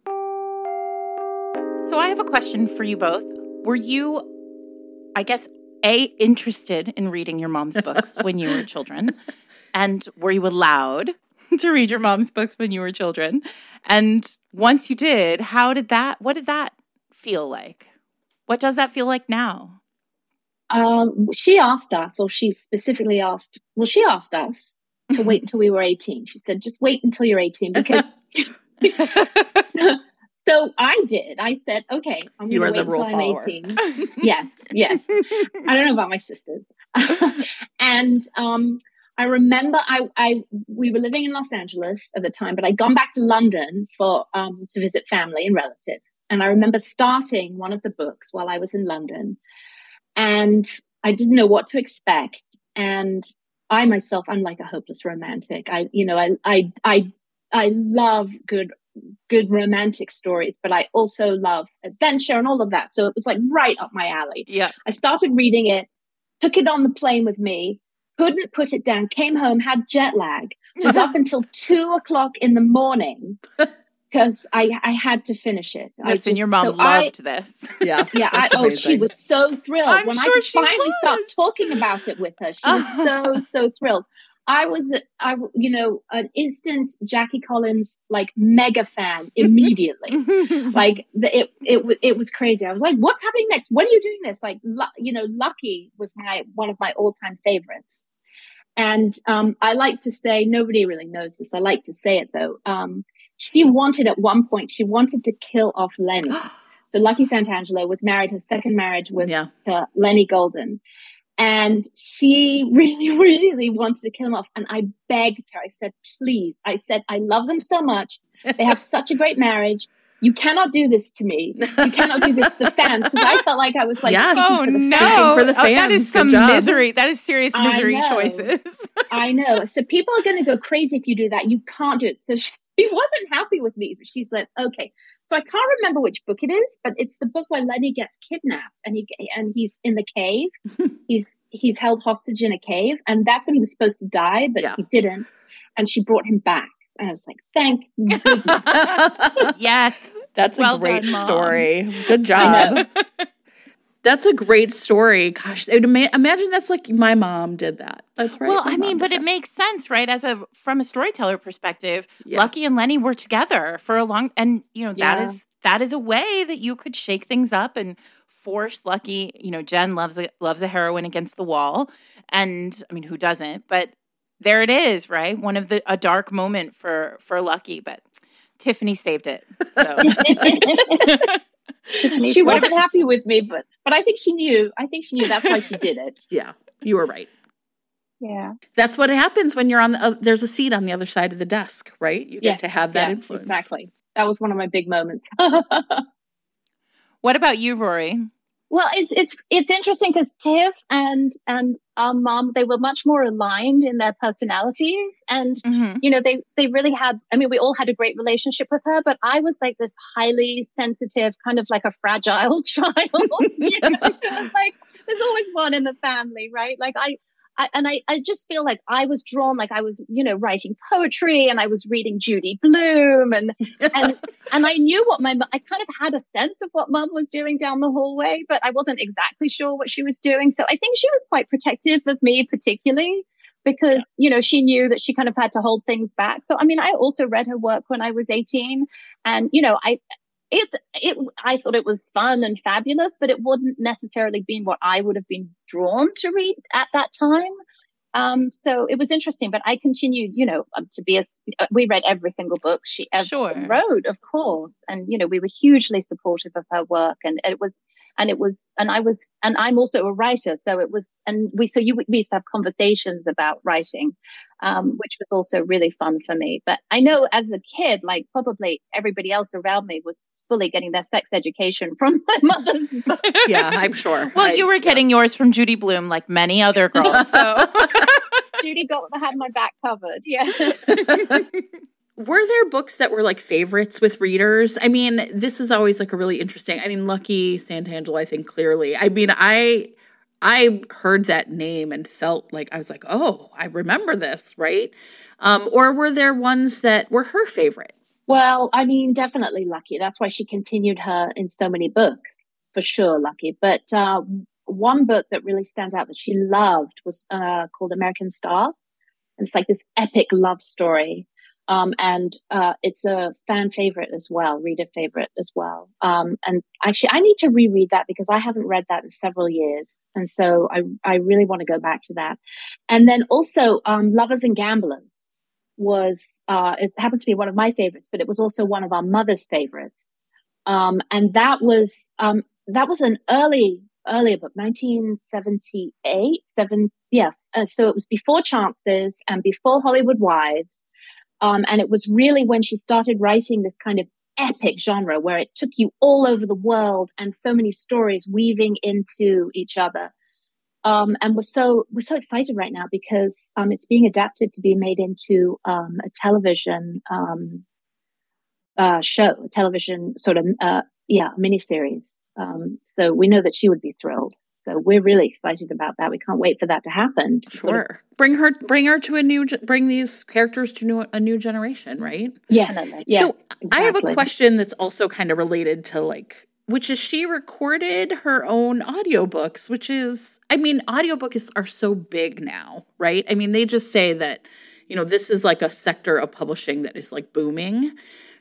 So, I have a question for you both. Were you, I guess, A, interested in reading your mom's books when you were children? And were you allowed to read your mom's books when you were children. And once you did, how did that, what did that feel like? What does that feel like now? Um, she asked us, or she specifically asked, well, she asked us to wait until we were 18. She said, just wait until you're 18 because. so I did. I said, okay, I'm going to wait until I'm 18. yes, yes. I don't know about my sisters. and um, I remember I, I we were living in Los Angeles at the time, but I'd gone back to London for um, to visit family and relatives. And I remember starting one of the books while I was in London, and I didn't know what to expect. And I myself, I'm like a hopeless romantic. I, you know, I, I, I, I love good, good romantic stories, but I also love adventure and all of that. So it was like right up my alley. Yeah. I started reading it, took it on the plane with me, couldn't put it down, came home, had jet lag, was up until two o'clock in the morning because I, I had to finish it. Listen, just, your mom so loved I, this. Yeah, yeah. I, oh, she was so thrilled I'm when sure I finally stopped talking about it with her. She was so so thrilled. I was, I you know, an instant Jackie Collins like mega fan immediately. like the, it it it was crazy. I was like, "What's happening next? When are you doing this?" Like, you know, Lucky was my one of my all time favorites. And um, I like to say, nobody really knows this. I like to say it though. Um, she wanted at one point, she wanted to kill off Lenny. so Lucky Santangelo was married. Her second marriage was yeah. to Lenny Golden. And she really, really wanted to kill him off. And I begged her. I said, please. I said, I love them so much. They have such a great marriage. You cannot do this to me. You cannot do this to the fans because I felt like I was like, yes. oh for no, for the fans. Oh, that is some misery. That is serious misery I choices. I know. So people are going to go crazy if you do that. You can't do it. So she, wasn't happy with me. But she's like, okay. So I can't remember which book it is, but it's the book where Lenny gets kidnapped and he and he's in the cave. he's he's held hostage in a cave, and that's when he was supposed to die, but yeah. he didn't. And she brought him back. And I was like, thank goodness. yes. That's well a great done, story. Good job. That's a great story. Gosh, imagine that's like my mom did that. That's right. Well, my I mean, but that. it makes sense, right? As a from a storyteller perspective, yeah. Lucky and Lenny were together for a long, and you know yeah. that is that is a way that you could shake things up and force Lucky. You know, Jen loves a loves a heroine against the wall, and I mean, who doesn't? But there it is, right? One of the a dark moment for for Lucky, but Tiffany saved it. So. she wasn't happy with me, but but I think she knew. I think she knew that's why she did it. yeah, you were right. Yeah, that's what happens when you're on the. Uh, there's a seat on the other side of the desk, right? You yes, get to have that yes, influence. Exactly. That was one of my big moments. what about you, Rory? Well, it's it's it's interesting because Tiff and and our mom they were much more aligned in their personalities, and mm-hmm. you know they they really had. I mean, we all had a great relationship with her, but I was like this highly sensitive, kind of like a fragile child. you know? like there's always one in the family, right? Like I I, and I, I just feel like I was drawn, like I was, you know, writing poetry and I was reading Judy Blume and, and, and I knew what my, I kind of had a sense of what mum was doing down the hallway, but I wasn't exactly sure what she was doing. So I think she was quite protective of me, particularly because, yeah. you know, she knew that she kind of had to hold things back. So, I mean, I also read her work when I was 18 and, you know, I, it's it i thought it was fun and fabulous but it wouldn't necessarily been what i would have been drawn to read at that time um, so it was interesting but i continued you know um, to be a we read every single book she ever sure. wrote of course and you know we were hugely supportive of her work and it was and it was and i was and i'm also a writer so it was and we so you we used to have conversations about writing um, which was also really fun for me. But i know as a kid like probably everybody else around me was fully getting their sex education from my mother yeah i'm sure. Well I, you were getting yeah. yours from judy Blume, like many other girls so. Judy got had my back covered yeah were there books that were like favorites with readers? I mean, this is always like a really interesting. I mean, Lucky Santangelo, I think clearly. I mean, I I heard that name and felt like I was like, oh, I remember this, right? Um, or were there ones that were her favorite? Well, I mean, definitely Lucky. That's why she continued her in so many books, for sure, Lucky. But uh, one book that really stands out that she loved was uh, called American Star. And it's like this epic love story Um, and uh, it's a fan favorite as well, reader favorite as well. Um, and actually, I need to reread that because I haven't read that in several years, and so I I really want to go back to that. And then also, um, Lovers and Gamblers was uh, it happens to be one of my favorites, but it was also one of our mother's favorites. Um, and that was um, that was an early earlier book, 1978, seven yes. Uh, so it was before Chances and before Hollywood Wives um, and it was really when she started writing this kind of epic genre where it took you all over the world and so many stories weaving into each other. Um, and we're so we're so excited right now because um, it's being adapted to be made into um, a television um, uh, show, a television sort of uh, yeah miniseries. Um, so we know that she would be thrilled. So we're really excited about that. We can't wait for that to happen. To sure. Sort of bring her bring her to a new bring these characters to new, a new generation, right? Yes. yes. So exactly. I have a question that's also kind of related to like which is she recorded her own audiobooks, which is I mean, audiobooks are so big now, right? I mean, they just say that, you know, this is like a sector of publishing that is like booming.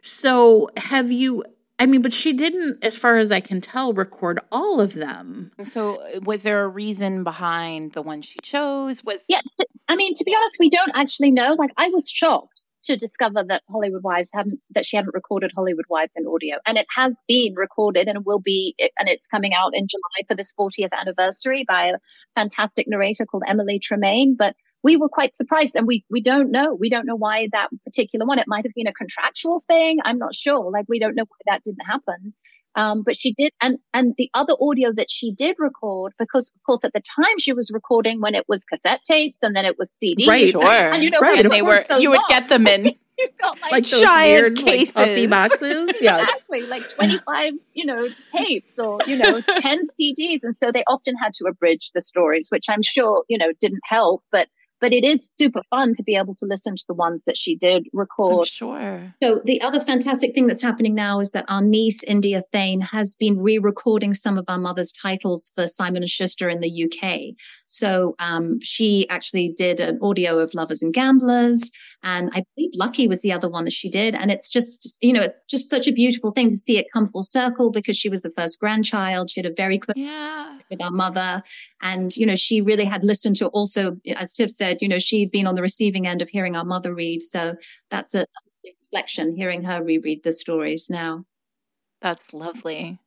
So, have you I mean, but she didn't, as far as I can tell, record all of them. So, uh, was there a reason behind the one she chose? Was yeah. I mean, to be honest, we don't actually know. Like, I was shocked to discover that Hollywood Wives hadn't that she hadn't recorded Hollywood Wives in audio, and it has been recorded and will be, and it's coming out in July for this 40th anniversary by a fantastic narrator called Emily Tremaine. But we were quite surprised and we we don't know. We don't know why that particular one it might have been a contractual thing. I'm not sure. Like we don't know why that didn't happen. Um, but she did and and the other audio that she did record because of course at the time she was recording when it was cassette tapes and then it was CDs right sure and you know right. and they were so you would get them in got like, like those weird cases. like boxes. Yes. Exactly like 25 you know tapes or you know 10 CDs and so they often had to abridge the stories which I'm sure you know didn't help. But but it is super fun to be able to listen to the ones that she did record. I'm sure. So the other fantastic thing that's happening now is that our niece India Thane has been re-recording some of our mother's titles for Simon and Schuster in the UK. So um, she actually did an audio of Lovers and Gamblers, and I believe Lucky was the other one that she did. And it's just, you know, it's just such a beautiful thing to see it come full circle because she was the first grandchild. She had a very close yeah. with our mother. And, you know, she really had listened to also, as Tiff said, you know, she'd been on the receiving end of hearing our mother read. So that's a reflection, hearing her reread the stories now. That's lovely.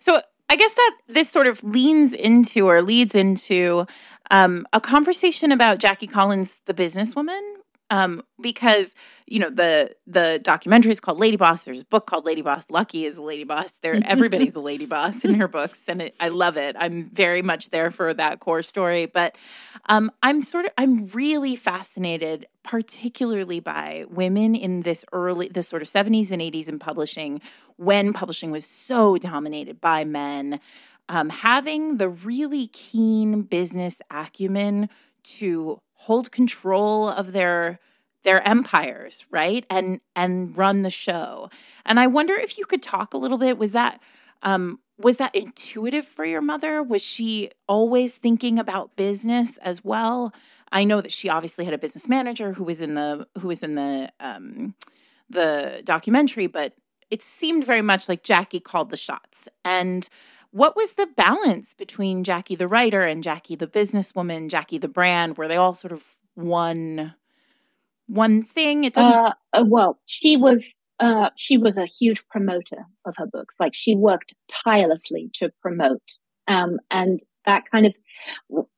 So I guess that this sort of leans into or leads into um, a conversation about Jackie Collins, the businesswoman, um, because you know the the documentary is called Lady Boss. There's a book called Lady Boss. Lucky is a lady boss. There, everybody's a lady boss in her books, and it, I love it. I'm very much there for that core story. But um, I'm sort of I'm really fascinated, particularly by women in this early, this sort of 70s and 80s in publishing, when publishing was so dominated by men. Um, having the really keen business acumen to hold control of their their empires, right? And and run the show. And I wonder if you could talk a little bit was that um was that intuitive for your mother? Was she always thinking about business as well? I know that she obviously had a business manager who was in the who was in the um the documentary, but it seemed very much like Jackie called the shots. And what was the balance between Jackie the writer and Jackie the businesswoman, Jackie the brand? Were they all sort of one one thing? It doesn't. Uh, uh, well, she was uh, she was a huge promoter of her books. Like she worked tirelessly to promote, um, and that kind of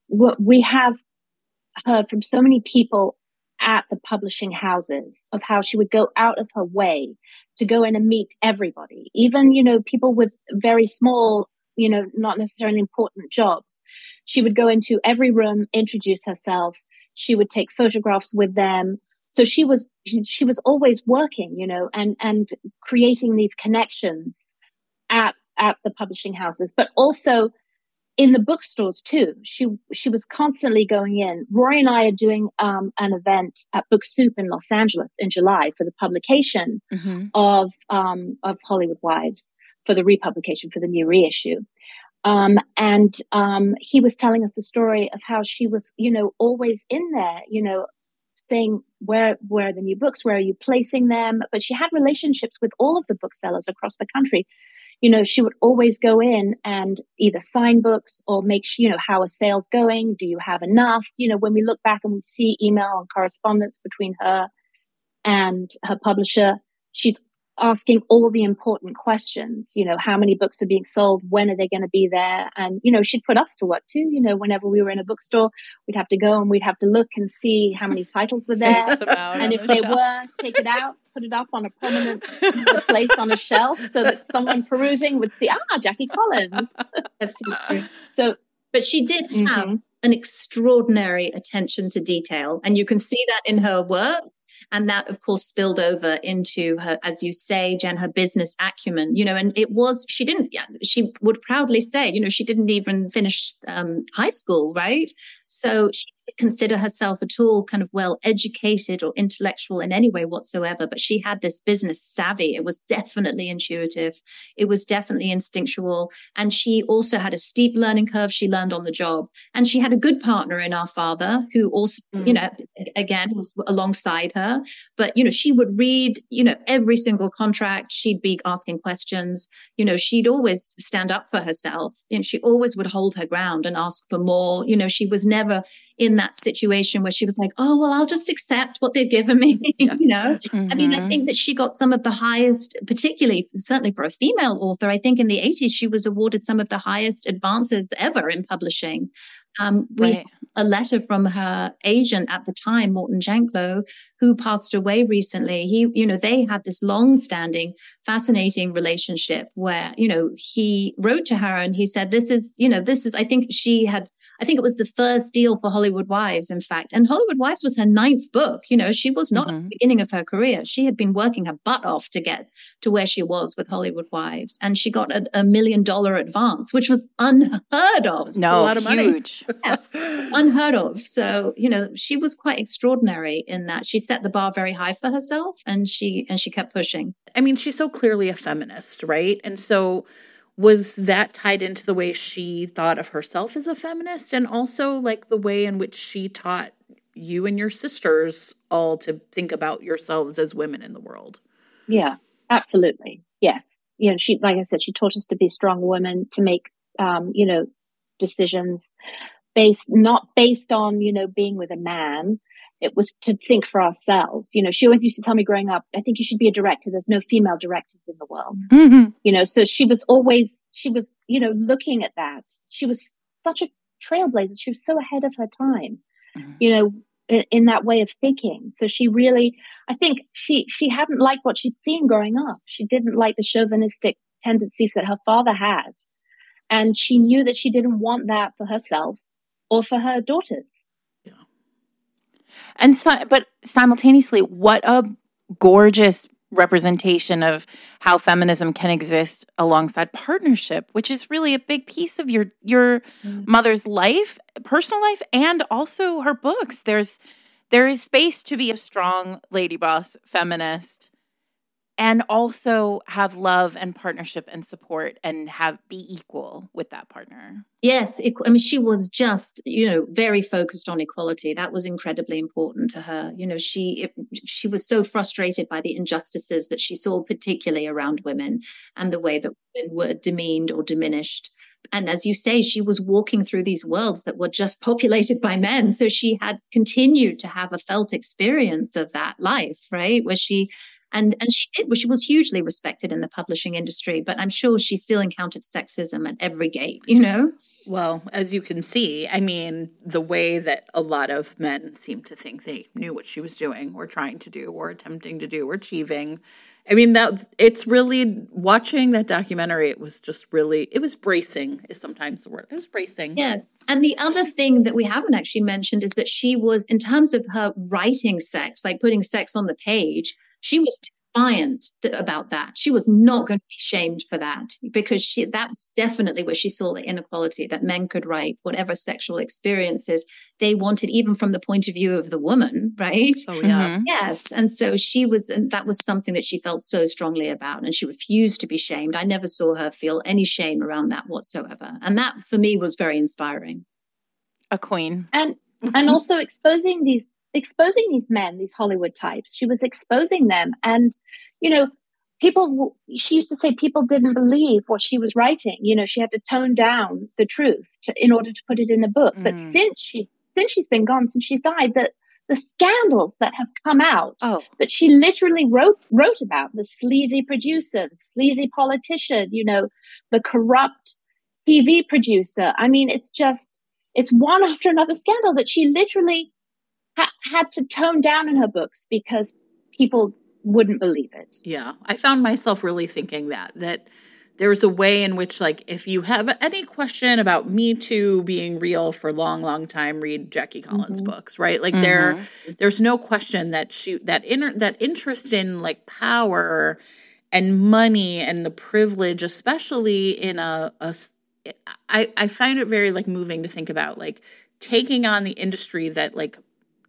what we have heard from so many people at the publishing houses of how she would go out of her way to go in and meet everybody, even you know people with very small you know, not necessarily important jobs. She would go into every room, introduce herself. She would take photographs with them. So she was, she was always working, you know, and, and creating these connections at, at the publishing houses, but also in the bookstores too. She, she was constantly going in. Rory and I are doing, um, an event at Book Soup in Los Angeles in July for the publication mm-hmm. of, um, of Hollywood Wives for the republication for the new reissue. Um, and um, he was telling us a story of how she was, you know, always in there, you know, saying where where are the new books? Where are you placing them? But she had relationships with all of the booksellers across the country. You know she would always go in and either sign books or make sure you know how are sales going? Do you have enough? You know when we look back and we see email and correspondence between her and her publisher she's asking all the important questions you know how many books are being sold when are they going to be there? And you know she'd put us to work too you know whenever we were in a bookstore we'd have to go and we'd have to look and see how many titles were there. And if the they shelf. were take it out put it up on a prominent place on a shelf so that someone perusing would see ah jackie collins. That's so, so but she did have mm-hmm. an extraordinary attention to detail and you can see that in her work and that, of course, spilled over into her, as you say, Jen, her business acumen, you know, and it was, she didn't, she would proudly say, you know, she didn't even finish um, high school, right? So she didn't consider herself at all kind of well educated or intellectual in any way whatsoever, but she had this business savvy. It was definitely intuitive. It was definitely instinctual. And she also had a steep learning curve. She learned on the job. And she had a good partner in our father who also, mm. you know, again was alongside her. But, you know, she would read, you know, every single contract. She'd be asking questions. You know, she'd always stand up for herself. You know, she always would hold her ground and ask for more. You know, she was never in that situation where she was like, oh, well, I'll just accept what they've given me. you know, mm-hmm. I mean, I mm-hmm. think that she got some of the highest, particularly certainly for a female author. I think in the 80s, she was awarded some of the highest advances ever in publishing. Um, we right. a letter from her agent at the time, Morton Janklow, who passed away recently. He, you know, they had this long-standing, fascinating relationship where, you know, he wrote to her and he said, "This is, you know, this is." I think she had I think it was the first deal for Hollywood Wives, in fact. And Hollywood Wives was her ninth book. You know, she was not mm-hmm. at the mm-hmm. beginning of her career. She had been working her butt off to get to where she was with Hollywood Wives. And she got a, a million dollar advance, which was unheard of. No, a lot of huge. money. yeah, it's unheard of. So, you know, she was quite extraordinary in that she set the bar very high for herself and she and she kept pushing. I mean, she's so clearly a feminist, right? And so was that tied into the way she thought of herself as a feminist and also like the way in which she taught you and your sisters all to think about yourselves as women in the world? Yeah absolutely. Yes. You know she like i said she taught us to be strong women to make um, you know decisions based not based on you know being with a man it was to think for ourselves. You know, she always used to tell me growing up, I think you should be a director. There's no female directors in the world. Mm-hmm. You know, so she was always, she was, you know, looking at that. She was such a trailblazer. She was so ahead of her time, mm-hmm. you know, in, in, that way of thinking. So she really, I think she, she hadn't liked what she'd seen growing up. She didn't like the chauvinistic tendencies that her father had. And she knew that she didn't want that for herself or for her daughters. And so, but simultaneously, what a gorgeous representation of how feminism can exist alongside partnership which is really a big piece of your your mm. mother's life personal life and also her books there's there is space to be a strong lady boss feminist and also have love and partnership and support and have be equal with that partner yes i mean she was just you know very focused on equality that was incredibly important to her you know she she was so frustrated by the injustices that she saw particularly around women and the way that women were demeaned or diminished and as you say, she was walking through these worlds that were just populated by men. So she had continued to have a felt experience of that life, right? Where she and and she did she was hugely respected in the publishing industry but i'm sure she still encountered sexism at every gate you know? Well as you can see i mean the way that a lot of men seem to think they knew what she was doing or trying to do or attempting to do or achieving. I mean that it's really watching that documentary it was just really it was bracing is sometimes the word it was bracing. Yes. And the other thing that we haven't actually mentioned is that she was in terms of her writing sex like putting sex on the page she was defiant th- about that. She was not going to be shamed for that because she, that was definitely where she saw the inequality that men could write whatever sexual experiences they wanted, even from the point of view of the woman, right? Oh, yeah. Mm-hmm. Yes. And so she was, and that was something that she felt so strongly about. And she refused to be shamed. I never saw her feel any shame around that whatsoever. And that for me was very inspiring. A queen. And, and also exposing these exposing these men, these Hollywood types. She was exposing them. And, you know, people, she used to say people didn't believe what she was writing. You know, she had to tone down the truth to, in order to put it in a book. Mm. But since she's, since she's been gone, since she died, that the scandals that have come out oh. that she literally wrote wrote about the sleazy producer, the sleazy politician, you know, the corrupt TV producer. I mean, it's just it's one after another scandal that she literally ha- had to tone down in her books because people wouldn't believe it. Yeah, I found myself really thinking that that there's a way in which like if you have any question about me too being real for a long long time read jackie collins mm-hmm. books right like mm-hmm. there there's no question that she that inner that interest in like power and money and the privilege especially in a, a I, I find it very like moving to think about like taking on the industry that like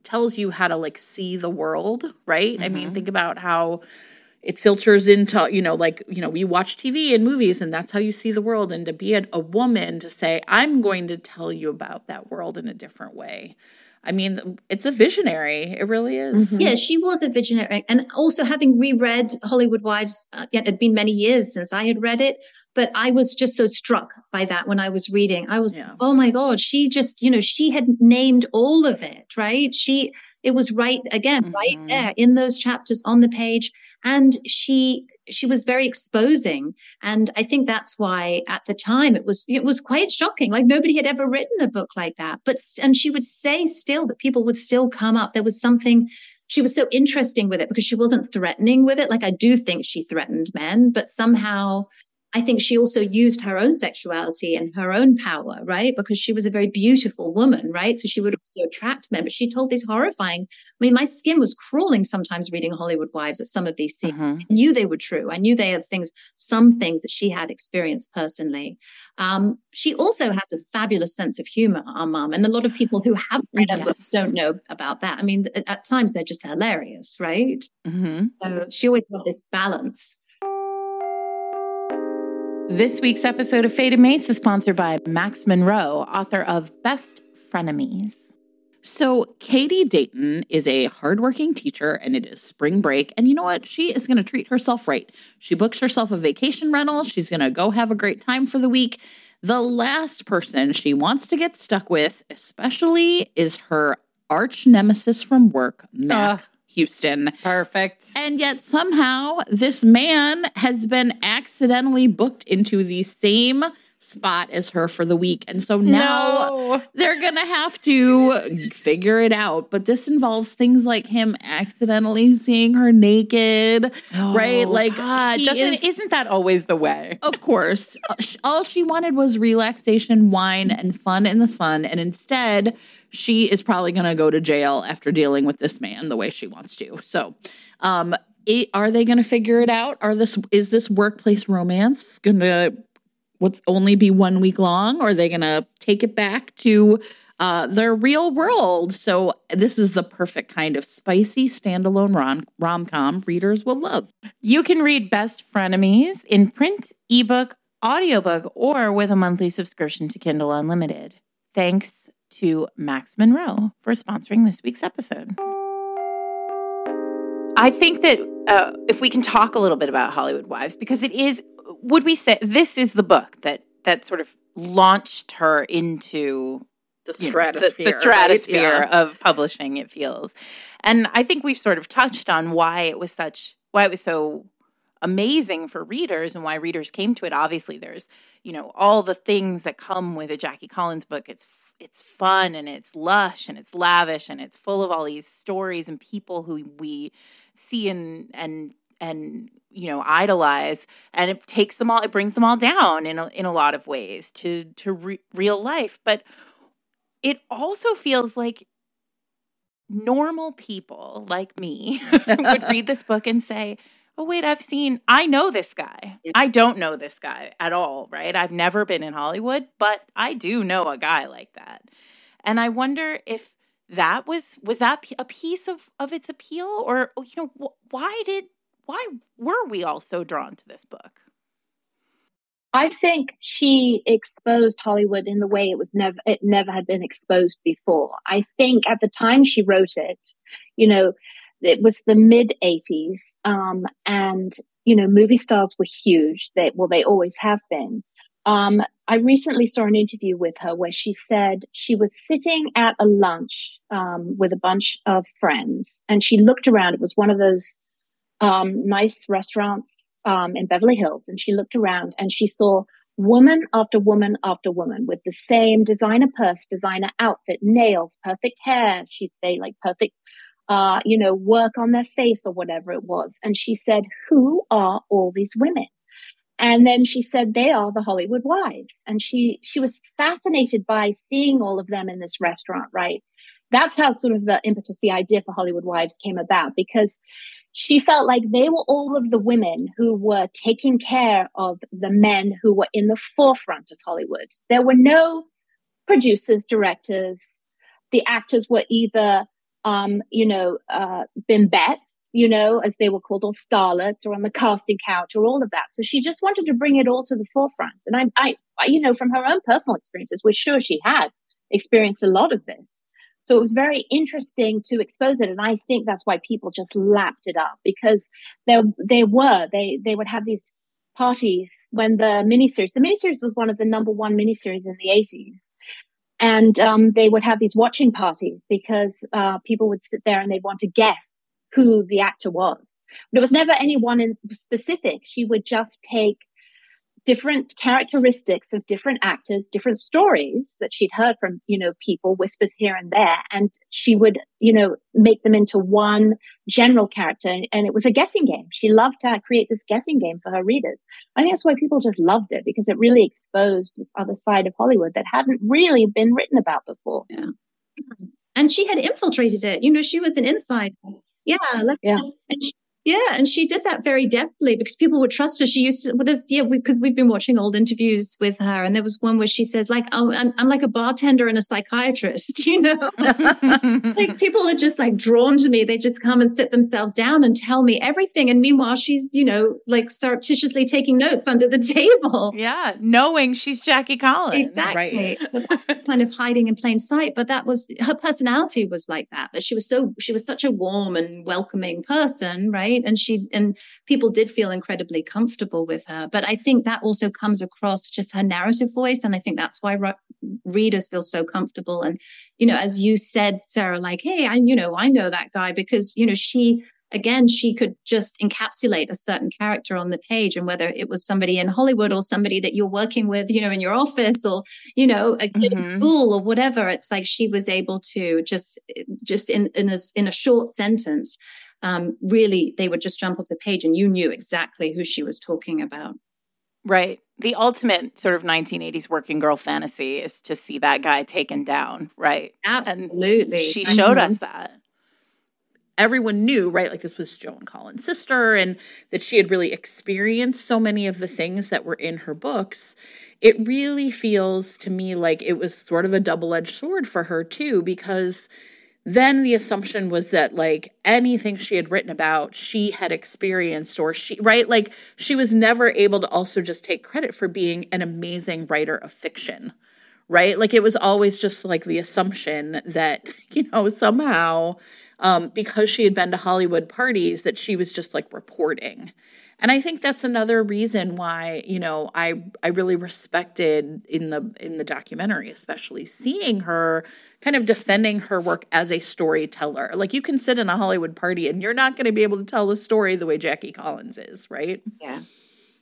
tells you how to like see the world right mm-hmm. i mean mm-hmm. think about how it filters into you know like you know we watch tv and movies and that's how you see the world and to be a, a, woman to say i'm going to tell you about that world in a different way i mean it's a visionary it really is mm-hmm. yeah she was a visionary and also having reread hollywood wives uh, it had been many years since i had read it but i was just so struck by that when i was reading i was yeah. oh my god she just you know she had named all of it right she it was right again mm-hmm. right there in those chapters on the page and she she was very exposing. And i think that's why at the time it was it was quite shocking. Like nobody had ever written a book like that. But and she would say still that people would still come up. There was something she was so interesting with it because she wasn't threatening with it. Like i do think she threatened men but somehow I think she also used her own sexuality and her own power, right? Because she was a very beautiful woman, right? So she would also attract men. But she told these horrifying, I mean, my skin was crawling sometimes reading Hollywood Wives at some of these scenes. Mm-hmm. I knew they were true. I knew they had things, some things that she had experienced personally. Um, she also has a fabulous sense of humor, our mom. And a lot of people who have read her yes. books don't know about that. I mean, at times they're just hilarious, right? Mm-hmm. So she always had this balance. This week's episode of Fated Mates is sponsored by Max Monroe, author of Best Frenemies. So, Katie Dayton is a hardworking teacher and it is spring break. And you know what? She is going to treat herself right. She books herself a vacation rental. She's going to go have a great time for the week. The last person she wants to get stuck with, especially, is her arch nemesis from work, Mac. Uh. Houston. Perfect. And yet somehow this man has been accidentally booked into the same spot as her for the week. And so now no. they're going to have to figure it out. But this involves things like him accidentally seeing her naked, oh, right? Like, God, is, isn't that always the way? Of course. All she wanted was relaxation, wine, and fun in the sun. And instead, she is probably going to go to jail after dealing with this man the way she wants to. So, um, it, are they going to figure it out? Are this is this workplace romance going to what's only be one week long, or are they going to take it back to uh, their real world? So this is the perfect kind of spicy standalone rom rom com readers will love. You can read Best Frenemies in print, ebook, audiobook, or with a monthly subscription to Kindle Unlimited. Thanks to Max Monroe for sponsoring this week's episode. I think that uh, if we can talk a little bit about Hollywood Wives, because it is, would we say this is the book that that sort of launched her into the stratosphere, know, the, the, stratosphere right? yeah. of publishing? It feels, and I think we've sort of touched on why it was such, why it was so amazing for readers and why readers came to it. Obviously, there's you know all the things that come with a Jackie Collins book. It's it's fun and it's lush and it's lavish and it's full of all these stories and people who we see and and and you know idolize. And it takes them all it brings them all down in a, in a lot of ways to to re- real life. But it also feels like normal people like me would read this book and say oh wait i've seen i know this guy. I don't know this guy at all right? I've never been in hollywood but i do know a guy like that. And i wonder if that was was that a piece of of its appeal? Or oh, you know wh- why did why were we all so drawn to this book? I think she exposed Hollywood in the way it was never it never had been exposed before. I think at the time she wrote it, you know, it was the mid 80s um, and you know movie stars were huge. They well they always have been. Um, i recently saw an interview with her where she said she was sitting at a lunch um, with a bunch of friends and she looked around. It was one of those um, nice restaurants um, in beverly hills and she looked around and she saw woman after woman after woman with the same designer purse designer outfit nails perfect hair. She'd say like perfect uh, you know, work on their face or whatever it was. And she said, Who are all these women? And then she said, They are the Hollywood wives. And she she was fascinated by seeing all of them in this restaurant, right? That's how sort of the impetus, the idea for Hollywood Wives came about because she felt like they were all of the women who were taking care of the men who were in the forefront of Hollywood. There were no producers, directors. The actors were either um, you know, uh, bimbettes, you know, as they were called, or starlets, or on the casting couch, or all of that. So she just wanted to bring it all to the forefront. And I, I, you know, from her own personal experiences, we're sure she had experienced a lot of this. So it was very interesting to expose it. And I think that's why people just lapped it up because there, they were, they, they would have these parties when the miniseries, the miniseries was one of the number one miniseries in the 80s. And um, they would have these watching parties because uh, people would sit there and they'd want to guess who the actor was. But it was never anyone in specific. She would just take different characteristics of different actors, different stories that she'd heard from, you know, people, whispers here and there. And she would, you know, make them into one general character. And it was a guessing game. She loved to create this guessing game for her readers. I think that's why people just loved it because it really exposed this other side of Hollywood that hadn't really been written about before. Yeah. And she had infiltrated it. You know, she was an insider. Yeah, yeah. And she, yeah, and she did that very deftly because people would trust her. She used to, well, there's, yeah, because we, have been watching old interviews with her, and there was one where she says, like, oh, I'm, I'm like a bartender and a psychiatrist, you know? like people are just like drawn to me. They just come and sit themselves down and tell me everything. And meanwhile, she's, you know, like surreptitiously taking notes under the table. Yeah, knowing she's Jackie Collins. Exactly. Right. so that's kind of hiding in plain sight. But that was her personality was like that, that she was so, she was such a warm and welcoming person, right? Right? And she and people did feel incredibly comfortable with her. But I think that also comes across just her narrative voice, and I think that's why readers feel so comfortable. And you know, as you said, Sarah, like, hey, I you know, I know that guy because you know she again, she could just encapsulate a certain character on the page. And whether it was somebody in Hollywood or somebody that you're working with, you know, in your office or, you know, a kid mm-hmm. school or whatever, it's like she was able to just, just in, in a, in a short sentence, um, really they would just jump off the page and you knew exactly who she was talking about. Right. The ultimate sort of 1980s working girl fantasy is to see that guy taken down, right? Absolutely. And she showed mm-hmm. us that. Everyone knew, right? Like this was Joan Collins' sister, and that she had really experienced so many of the things that were in her books. It really feels to me like it was sort of a double edged sword for her, too, because then the assumption was that like anything she had written about she had experienced or she right? Like she was never able to also just take credit for being an amazing writer of fiction right? Like it was always just like the assumption that you know somehow um, because she had been to hollywood parties that she was just like reporting and i think that's another reason why you know i i really respected in the in the documentary especially seeing her kind of defending her work as a storyteller. Like you can sit in a hollywood party and you're not going to be able to tell a story the way jackie collins is right? Yeah.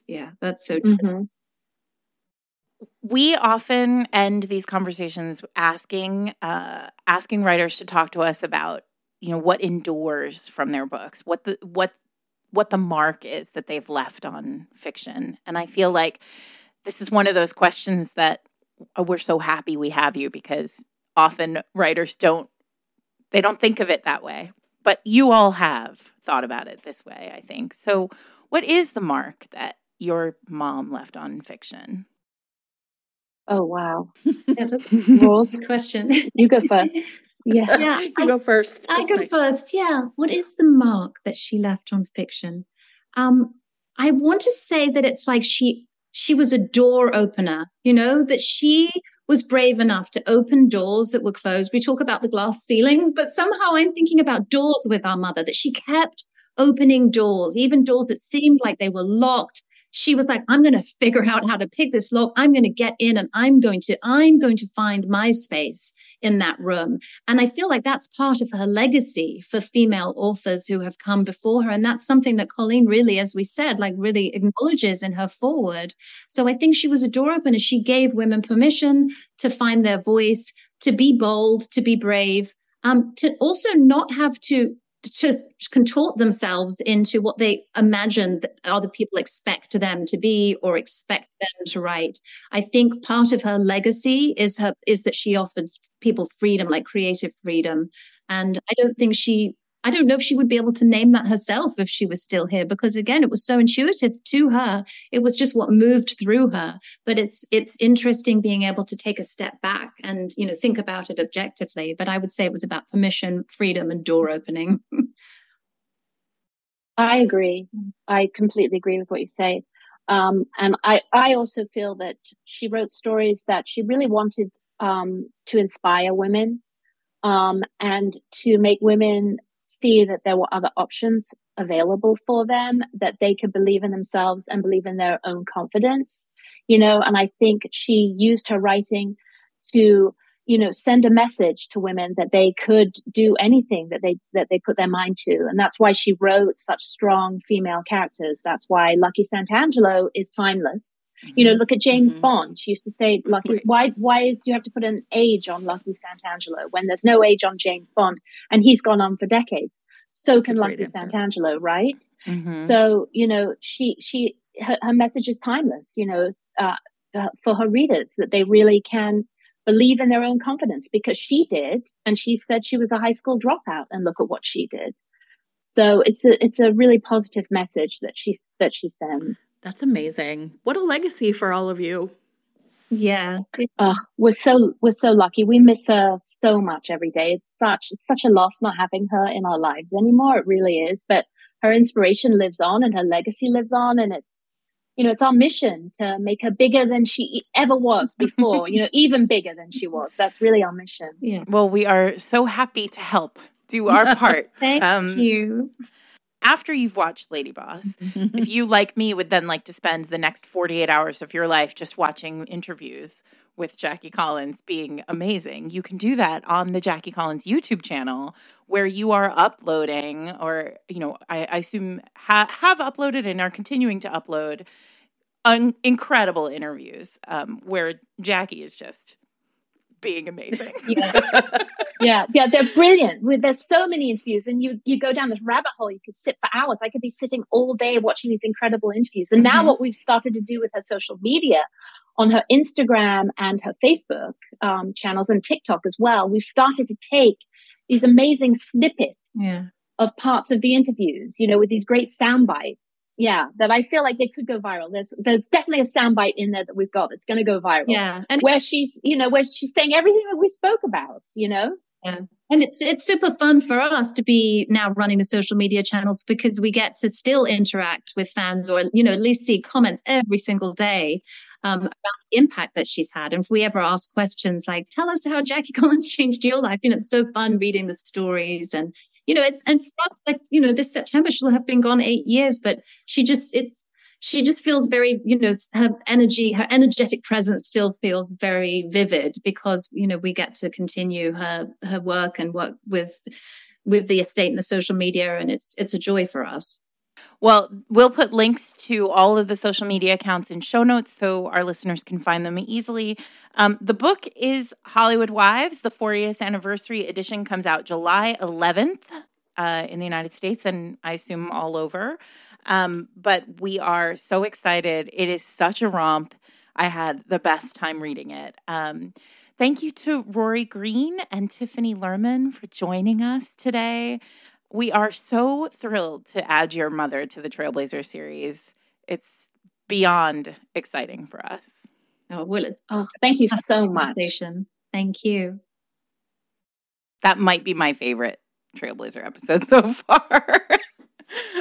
Yeah that's so mm-hmm. we often end these conversations asking uh, asking writers to talk to us about you know what endures from their books what the what what the mark is that they've left on fiction. And I feel like this is one of those questions that uh, we're so happy we have you because often writers don't they don't think of it that way. But you all have thought about it this way, I think. So what is the mark that your mom left on fiction? Oh wow. yeah, that's a broad question. You go first. Yeah. yeah you I, go first. That's I go nice. first. Yeah. What is the mark that she left on fiction? Um, I want to say that it's like she she was a door opener, you know, that she was brave enough to open doors that were closed. We talk about the glass ceiling, but somehow I'm thinking about doors with our mother, that she kept opening doors, even doors that seemed like they were locked. She was like, I'm going to figure out how to pick this lock. I'm going to get in and I'm going to, I'm going to find my space in that room. And I feel like that's part of her legacy for female authors who have come before her. And that's something that Colleen really, as we said, like really acknowledges in her foreword. So I think she was a door opener. She gave women permission to find their voice, to be bold, to be brave, um, to also not have to to contort themselves into what they imagine that other people expect them to be or expect them to write. I think part of her legacy is her is that she offered people freedom, like creative freedom. And I don't think she I don't know if she would be able to name that herself if she was still here because again it was so intuitive to her. It was just what moved through her. But it's it's interesting being able to take a step back and you know think about it objectively. But I would say it was about permission freedom and door opening. I agree. I completely agree with what you say. Um, and I I also feel that she wrote stories that she really wanted um, to inspire women um, and to make women see that there were other options available for them, that they could believe in themselves and believe in their own confidence, you know, and I think she used her writing to, you know, send a message to women that they could do anything that they, that they put their mind to. And that's why she wrote such strong female characters. That's why Lucky Santangelo is timeless. You know, mm-hmm. look at James mm-hmm. Bond. She used to say, "Lucky, why, why do you have to put an age on Lucky Santangelo when there's no age on James Bond, and he's gone on for decades? So can Lucky Santangelo, right? Mm-hmm. So you know, she she her, her message is timeless. You know, uh, for her readers that they really can believe in their own confidence because she did, and she said she was a high school dropout, and look at what she did. So it's a it's a really positive message that she that she sends. That's amazing. What a legacy for all of you. Yeah. Uh, we're so we're so lucky. We miss her so much every day. It's such it's such a loss not having her in our lives anymore. It really is. But her inspiration lives on and her legacy lives on and it's you know, it's our mission to make her bigger than she ever was before, you know, even bigger than she was. That's really our mission. Yeah. Well, we are so happy to help do our part. Thank um, you. After you've watched Lady Boss, if you, like me, would then like to spend the next 48 hours of your life just watching interviews with Jackie Collins being amazing, you can do that on the Jackie Collins YouTube channel where you are uploading, or, you know, I, I assume ha- have uploaded and are continuing to upload un- incredible interviews um, where Jackie is just being amazing. yeah. yeah, yeah, they're brilliant. There's so many interviews, and you you go down this rabbit hole. You could sit for hours. I could be sitting all day watching these incredible interviews. And mm-hmm. now, what we've started to do with her social media, on her Instagram and her Facebook um, channels and TikTok as well, we've started to take these amazing snippets yeah. of parts of the interviews. You know, with these great sound bites yeah, that I feel like they could go viral. There's there's definitely a soundbite in there that we've got that's going to go viral. Yeah, and where she's you know where she's saying everything that we spoke about. You know. Yeah. And it's it's super fun for us to be now running the social media channels because we get to still interact with fans or you know at least see comments every single day um, about the impact that she's had. And if we ever ask questions like, "Tell us how Jackie Collins changed your life," you know, it's so fun reading the stories and you know, it's, and for us, like, you know, this September, she'll have been gone eight years, but she just, it's, she just feels very, you know, her energy, her energetic presence still feels very vivid because, you know, we get to continue her, her work and work with, with the estate and the social media. And it's, it's a joy for us. Well, we'll put links to all of the social media accounts in show notes so our listeners can find them easily. Um, the book is Hollywood Wives. The 40th anniversary edition comes out July 11th uh, in the United States and I assume all over. Um, but we are so excited. It is such a romp. I had the best time reading it. Um, thank you to Rory Green and Tiffany Lerman for joining us today. We are so thrilled to add your mother to the Trailblazer series. It's beyond exciting for us. Oh, Willis. Oh, thank you so much. Thank you. That might be my favorite Trailblazer episode so far.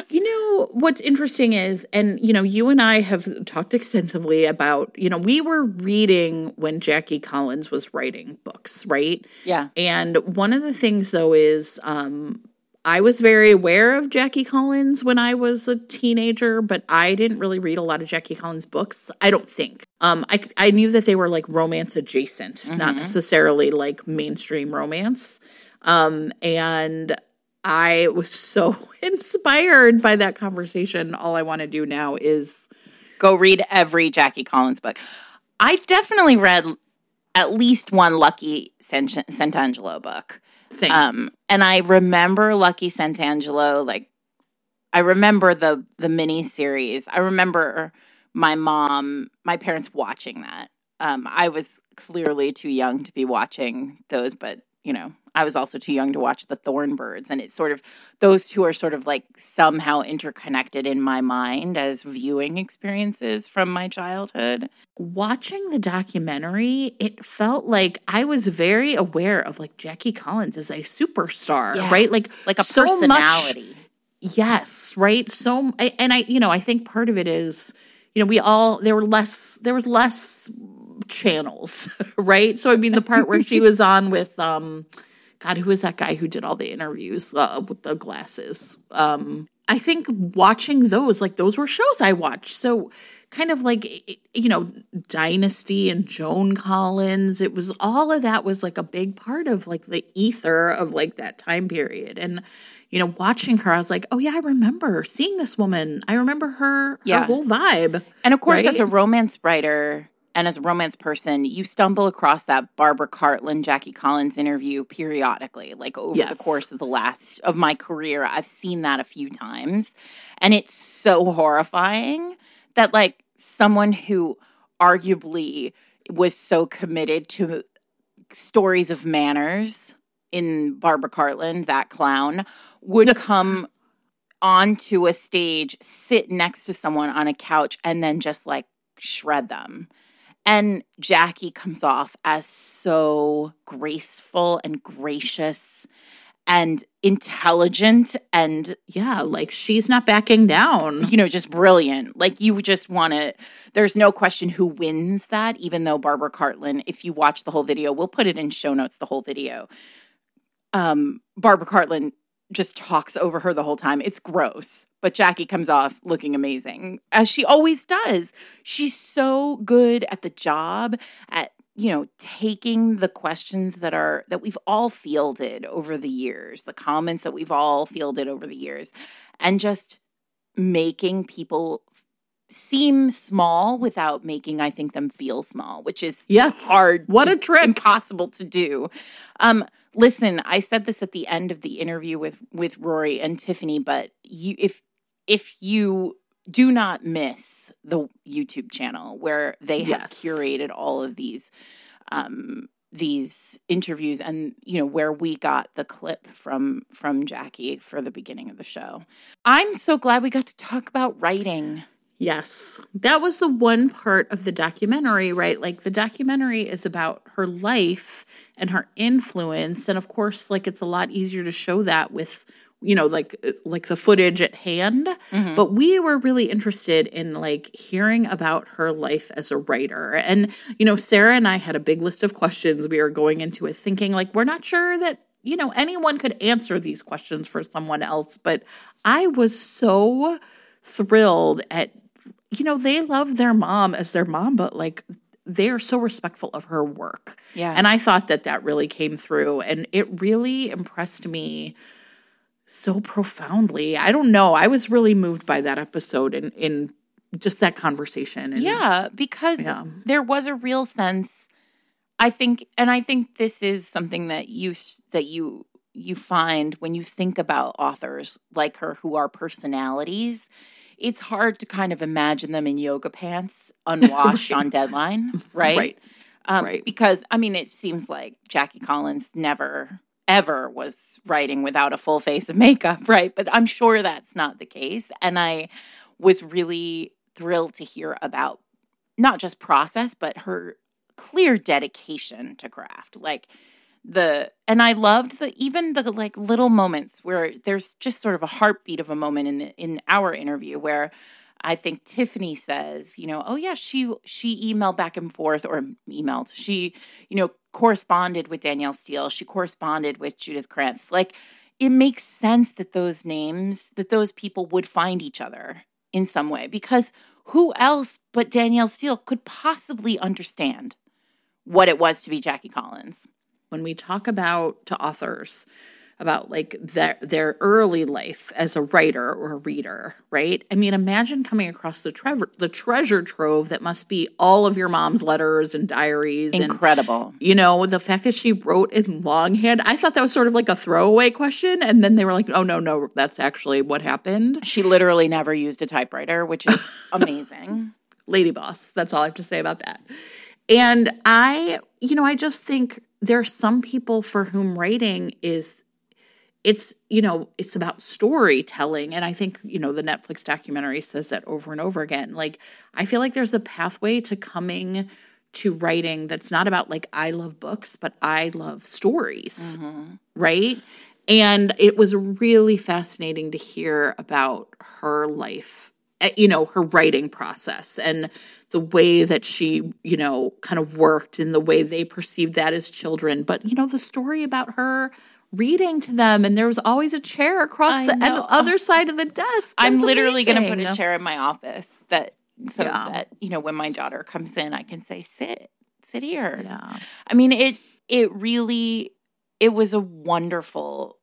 You know, what's interesting is, and, you know, you and I have talked extensively about, you know, we were reading when Jackie Collins was writing books, right? Yeah. And one of the things, though, is um, I was very aware of Jackie Collins when I was a teenager, but I didn't really read a lot of Jackie Collins books. I don't think. Um, I, I knew that they were like romance adjacent, mm-hmm. not necessarily like mainstream romance. Um, and I was so inspired by that conversation. All I want to do now is go read every Jackie Collins book. I definitely read at least one Lucky Santangelo book. Same. Um, and I remember Lucky Santangelo, like I remember the the mini series. I remember my mom, my parents watching that. Um, I was clearly too young to be watching those, but you know, I was also too young to watch the Thorn Birds. And it's sort of those two are sort of like somehow interconnected in my mind as viewing experiences from my childhood. Watching the documentary, it felt like I was very aware of like Jackie Collins as a superstar, yeah. right? Like like a so personality. Much, yes, right? So and I you know, I think part of it is you know, we all there were less there was less channels, right? So I mean the part where she was on with um God, who was that guy who did all the interviews uh, with the glasses? Um I think watching those, like those were shows I watched. So kind of like you know, Dynasty and Joan Collins, it was all of that was like a big part of like the ether of like that time period. And you know, watching her, I was like, oh yeah, I remember seeing this woman. I remember her, yeah. her whole vibe. And of course, right? as a romance writer, and as a romance person, you stumble across that Barbara Cartland, Jackie Collins interview periodically, like over yes. the course of the last of my career. I've seen that a few times. And it's so horrifying that like someone who arguably was so committed to stories of manners in Barbara Cartland, that clown, would come onto a stage, sit next to someone on a couch, and then just like shred them. And Jackie comes off as so graceful and gracious and intelligent and yeah, like she's not backing down. You know, just brilliant. Like you just want to there's no question who wins that even though Barbara Cartland if you watch the whole video, we'll put it in show notes the whole video. Um Barbara Cartland just talks over her the whole time. It's gross. But Jackie comes off looking amazing, as she always does. She's so good at the job, at you know, taking the questions that are that we've all fielded over the years, the comments that we've all fielded over the years, and just making people seem small without making I think them feel small, which is yes. hard. What a trick. Impossible to do. Um listen, I said this at the end of the interview with with Rory and Tiffany, but you if if you do not miss the YouTube channel where they have yes. curated all of these um these interviews and you know where we got the clip from from Jackie for the beginning of the show. I'm so glad we got to talk about writing. Yes. That was the one part of the documentary, right? Like the documentary is about her life and her influence and of course like it's a lot easier to show that with you know like like the footage at hand. Mm-hmm. but we were really interested in like hearing about her life as a writer. And you know Sarah and I had a big list of questions. We were going into it thinking like we're not sure that you know anyone could answer these questions for someone else. But I was so thrilled at you know, they love their mom as their mom, but like they are so respectful of her work. Yeah. And I thought that that really came through and it really impressed me so profoundly. I don't know. I was really moved by that episode in in just that conversation. And, yeah, because yeah. there was a real sense I think and I think this is something that you that you you find when you think about authors like her who are personalities it's hard to kind of imagine them in yoga pants, unwashed right. on deadline, right? Right. Um, right. Because, I mean, it seems like Jackie Collins never, ever was writing without a full face of makeup, right? But I'm sure that's not the case. And I was really thrilled to hear about not just process, but her clear dedication to craft. Like, the and I loved the even the like little moments where there's just sort of a heartbeat of a moment in the, in our interview where I think Tiffany says, you know, oh yeah, she she emailed back and forth or emailed. She, you know, corresponded with Danielle Steel. She corresponded with Judith Krantz. Like it makes sense that those names, that those people would find each other in some way because who else but Danielle Steel could possibly understand what it was to be Jackie Collins? When we talk about to authors, about like their their early life as a writer or a reader, right? I mean, imagine coming across the treasure the treasure trove that must be all of your mom's letters and diaries. Incredible. And, you know, the fact that she wrote in longhand, I thought that was sort of like a throwaway question, and then they were like, "Oh no, no, that's actually what happened." She literally never used a typewriter, which is amazing. Lady boss. That's all I have to say about that. And I, you know, I just think there are some people for whom writing is it's you know it's about storytelling. And i think you know the netflix documentary says that over and over again. Like i feel like there's a pathway to coming to writing that's not about like i love books but i love stories mm-hmm. right? And it was really fascinating to hear about her life eh, you know her writing process. And the way that she you know kind of worked and the way they perceived that as children but you know the story about her reading to them and there was always a chair across I the know. other side of the desk. I'm literally going to put a chair in my office that so yeah. that you know when my daughter comes in I can say sit sit here. Yeah. I mean it it really it was a wonderful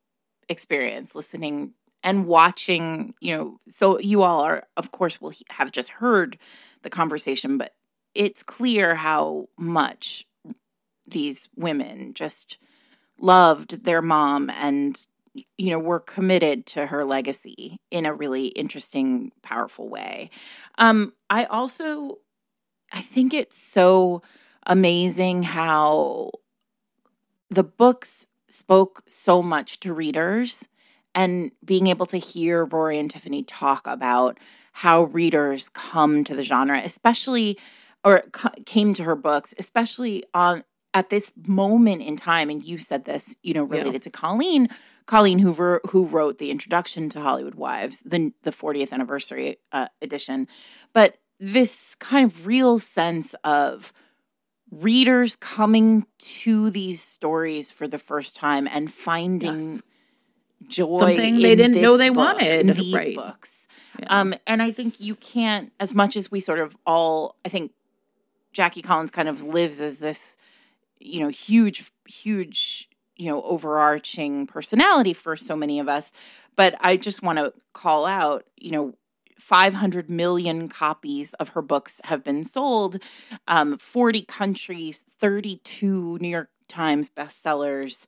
experience listening and watching, you know, so you all are of course will have just heard the conversation but it's clear how much these women just loved their mom and you know were committed to her legacy in a really interesting powerful way. Um i also i think it's so amazing how the books spoke so much to readers and being able to hear rory and tiffany talk about how readers come to the genre especially or came to her books especially on at this moment in time, and you said this, you know, related yeah. to Colleen, Colleen Hoover, who wrote the introduction to Hollywood Wives, the the 40th anniversary uh, edition, but this kind of real sense of readers coming to these stories for the first time and finding yes. Joy something they didn't know they book, wanted in these right. books. Yeah. Um, and I think you can't, as much as we sort of all, I think Jackie Collins kind of lives as this you know, huge, huge, you know, overarching personality for so many of us. But I just want to call out, you know, 500 million copies of her books have been sold, um, 40 countries, 32 New York Times bestsellers.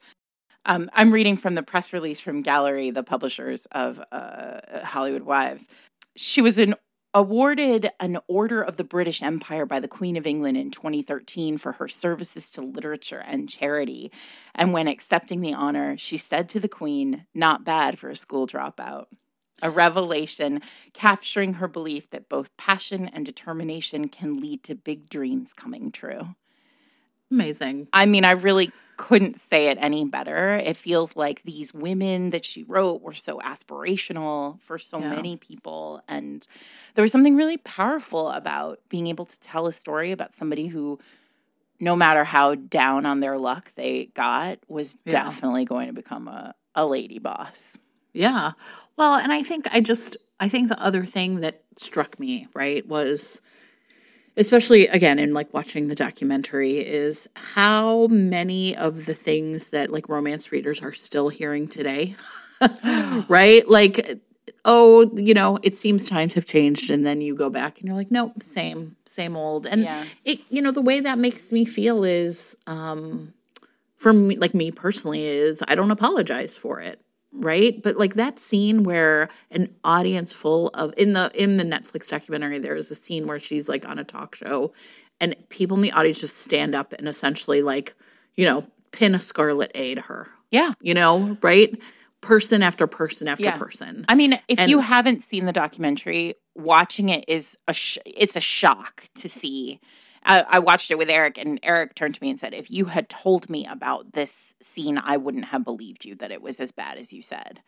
Um, I'm reading from the press release from Gallery, the publishers of uh, Hollywood Wives. She was an awarded an Order of the British Empire by the Queen of England in 2013 for her services to literature and charity. And when accepting the honor, she said to the Queen, Not bad for a school dropout. A revelation capturing her belief that both passion and determination can lead to big dreams coming true. Amazing. I mean, I really couldn't say it any better. It feels like these women that she wrote were so aspirational for so yeah. many people. And there was something really powerful about being able to tell a story about somebody who, no matter how down on their luck they got, was yeah. definitely going to become a, a lady boss. Yeah. Well, and I think I just, I think the other thing that struck me, right, was especially again in like watching the documentary is how many of the things that like romance readers are still hearing today right? Like oh you know it seems times have changed and then you go back and you're like nope same same old. And yeah. it you know the way that makes me feel is um for me like me personally is i don't apologize for it right? But like that scene where an audience full of in the in the netflix documentary there is a scene where she's like on a talk show and people in the audience just stand up and essentially like you know pin a scarlet a to her. Yeah. You know right? Person after person after yeah. person. I mean if and, you haven't seen the documentary watching it is a sh- it's a shock to see I, I watched it with Eric, and Eric turned to me and said, "If you had told me about this scene, I wouldn't have believed you that it was as bad as you said."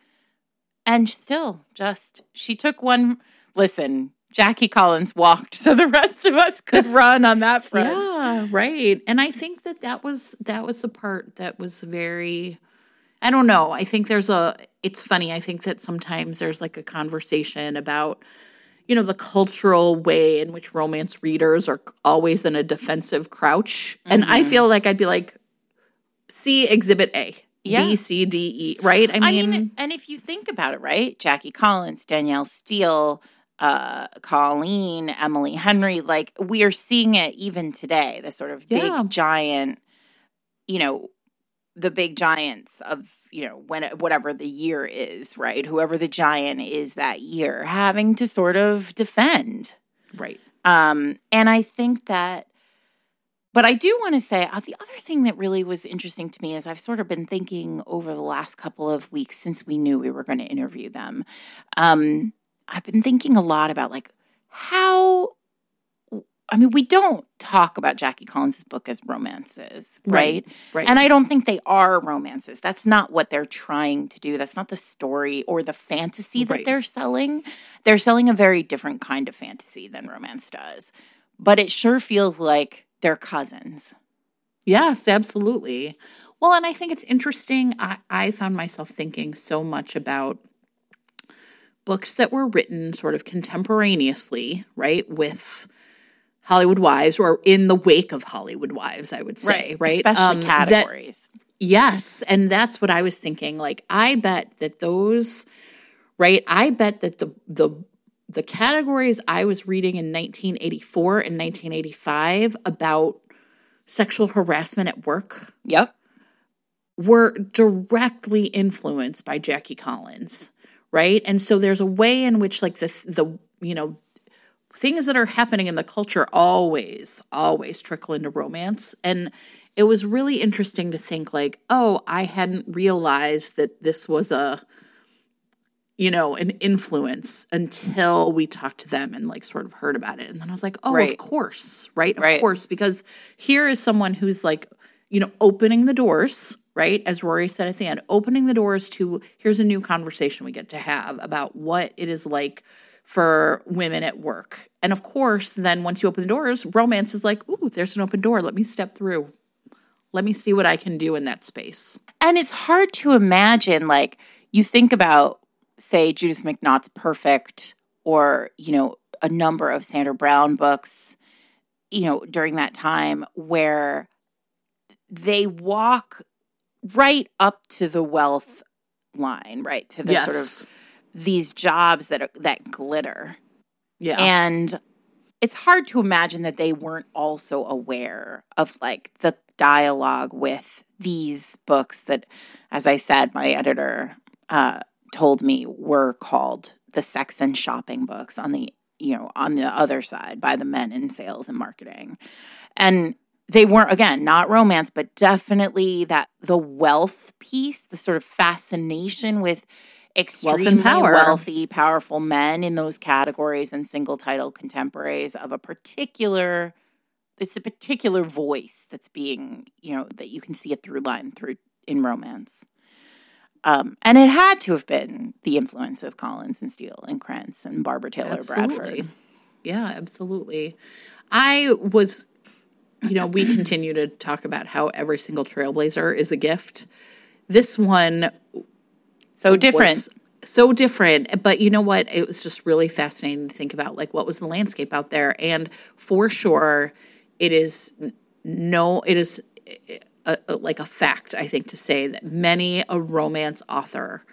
And still, just she took one. Listen, Jackie Collins walked so the rest of us could run on that front. Yeah, right. And I think that that was that was the part that was very I don't know. I think there's a it's funny. I think that sometimes there's like a conversation about you know the cultural way in which romance readers are always in a defensive crouch. Mm-hmm. And I mm-hmm. feel like I'd be like see exhibit A. Yeah. B, C, D, E, right? I mean, I mean, and if you think about it, right? Jackie Collins, Danielle Steel, uh, Colleen, Emily Henry, like we are seeing it even today, the sort of yeah. big giant, you know, the big giants of, you know, when whatever the year is, right? Whoever the giant is that year, having to sort of defend. Right. Um, and I think that but I do want to say uh, the other thing that really was interesting to me is I've sort of been thinking over the last couple of weeks since we knew we were going to interview them. Um, I've been thinking a lot about like how I mean, we don't talk about Jackie Collins' book as romances, right? right? Right. And I don't think they are romances. That's not what they're trying to do. That's not the story or the fantasy that right. they're selling. They're selling a very different kind of fantasy than romance does. But it sure feels like they're cousins. Yes, absolutely. Well, and I think it's interesting. I, I found myself thinking so much about books that were written sort of contemporaneously, right, with Hollywood Wives or in the wake of Hollywood Wives, I would say, right? right? Especially um, categories. That, yes. And that's what I was thinking. Like, I bet that those, right? I bet that the, the, the categories I was reading in 1984 and 1985 about sexual harassment at work. Yep. Were directly influenced by Jackie Collins right? And so there's a way in which like the the you know things that are happening in the culture always always trickle into romance and it was really interesting to think like oh i hadn't realized that this was a you know an influence until we talked to them and like sort of heard about it and then i was like oh right. of course right of right. course because here is someone who's like you know opening the doors right? As Rory said at the end, opening the doors to here's a new conversation we get to have about what it is like for women at work. And of course, then once you open the doors, romance is like, ooh, there's an open door. Let me step through. Let me see what I can do in that space. And it's hard to imagine, like, you think about, say, Judith McNaught's Perfect or, you know, a number of Sandra Brown books, you know, during that time where they walk right up to the wealth line, right? To the yes. sort of these jobs that are, that glitter. Yeah. And it's hard to imagine that they weren't also aware of like the dialogue with these books that as I said my editor uh, told me were called the sex and shopping books on the you know on the other side by the men in sales and marketing. And they weren't again not romance but definitely that the wealth piece the sort of fascination with extremely power. wealthy powerful men in those categories and single title contemporaries of a particular it's a particular voice that's being you know that you can see a through line through in romance um, and it had to have been the influence of Collins and Steel and Krantz and Barbara Taylor absolutely. Bradford. Yeah, absolutely. I was you know, we continue to talk about how every single trailblazer is a gift. This one so different. So different, but you know what? It was just really fascinating to think about like what was the landscape out there and for sure it is no it is a, a, like a fact I think to say that many a romance author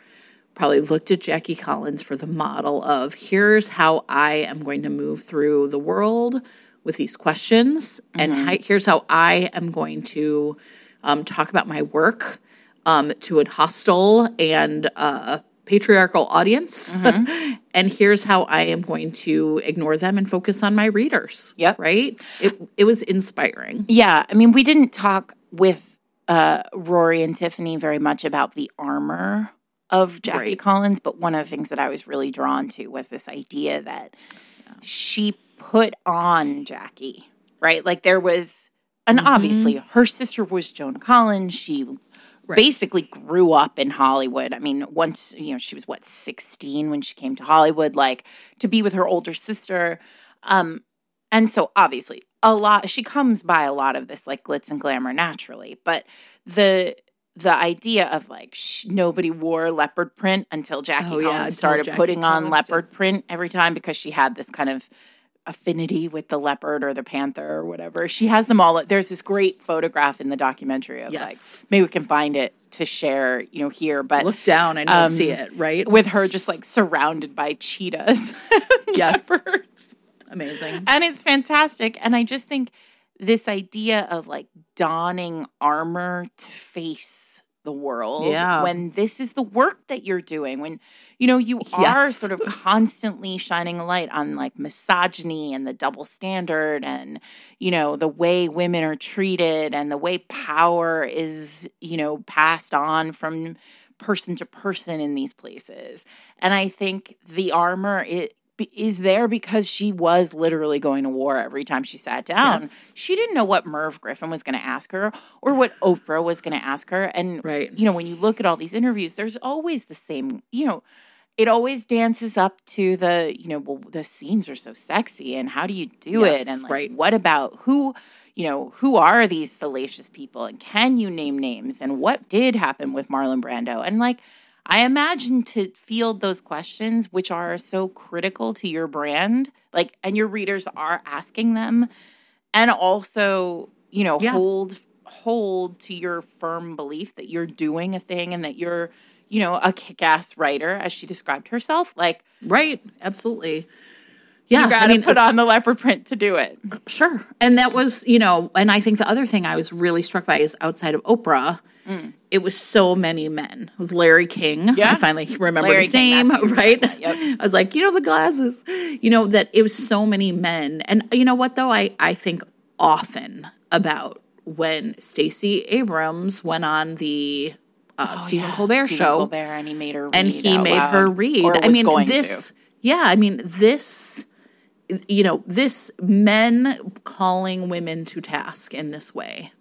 probably looked at Jackie Collins for the model of here's how I am going to move through the world with these questions, mm-hmm. and how, here's how I am going to um, talk about my work um, to a hostile and uh, patriarchal audience. Mm-hmm. and here's how I am going to ignore them and focus on my readers. Yep. Right? It, it was inspiring. Yeah. I mean, we didn't talk with uh, Rory and Tiffany very much about the armor of Jackie right. Collins, but one of the things that I was really drawn to was this idea that yeah. she put on Jackie, right? Like there was, and Mm-hmm. obviously her sister was Joan Collins. She basically grew up in Hollywood. I mean, once, you know, she was what, 16 when she came to Hollywood, like to be with her older sister. Um, and so obviously a lot, she comes by a lot of this like glitz and glamour naturally, but the, the idea of like sh- nobody wore leopard print until Jackie Oh, yeah, Collins until started Jackie putting on Collins, leopard print every time because she had this kind of affinity with the leopard or the panther or whatever. She has them all. There's this great photograph in the documentary of Yes. like maybe we can find it to share, you know, here. But Look down and you'll um, see it, right? with her just like surrounded by cheetahs, Yes. leopards. Amazing. and it's fantastic. And I just think this idea of like donning armor to face the world Yeah. when this is the work that you're doing when you know you are sort of constantly shining a light on like misogyny and the double standard and you know the way women are treated and the way power is you know passed on from person to person in these places and i think the armor it is there because she was literally going to war every time she sat down. Yes. She didn't know what Merv Griffin was going to ask her or what Oprah was going to ask her. And, Right. you know, when you look at all these interviews, there's always the same, you know, it always dances up to the, you know, well, the scenes are so sexy and how do you do Yes, it? And like, right. what about who, you know, who are these salacious people and can you name names and what did happen with Marlon Brando? And like, I imagine to field those questions, which are so critical to your brand, like, and your readers are asking them, and also, you know, Yeah. hold hold to your firm belief that you're doing a thing and that you're, you know, a kick-ass writer, as she described herself. Like, Right. Absolutely. Yeah. you got to I mean, put on the leopard print to do it. Sure. And that was, you know, and I think the other thing I was really struck by is outside of Oprah, it was so many men. It was Larry King. Yeah. I finally remembered Larry his King, name, that's who you right? yep. I was like, you know, the glasses, you know, that it was so many men. And you know what, though? I, I think often about when Stacey Abrams went on the uh, Stephen Colbert Oh, Stephen show Colbert, and he made her read and he made loud, her read. I mean, this, to. yeah, I mean, this, you know, this men calling women to task in this way,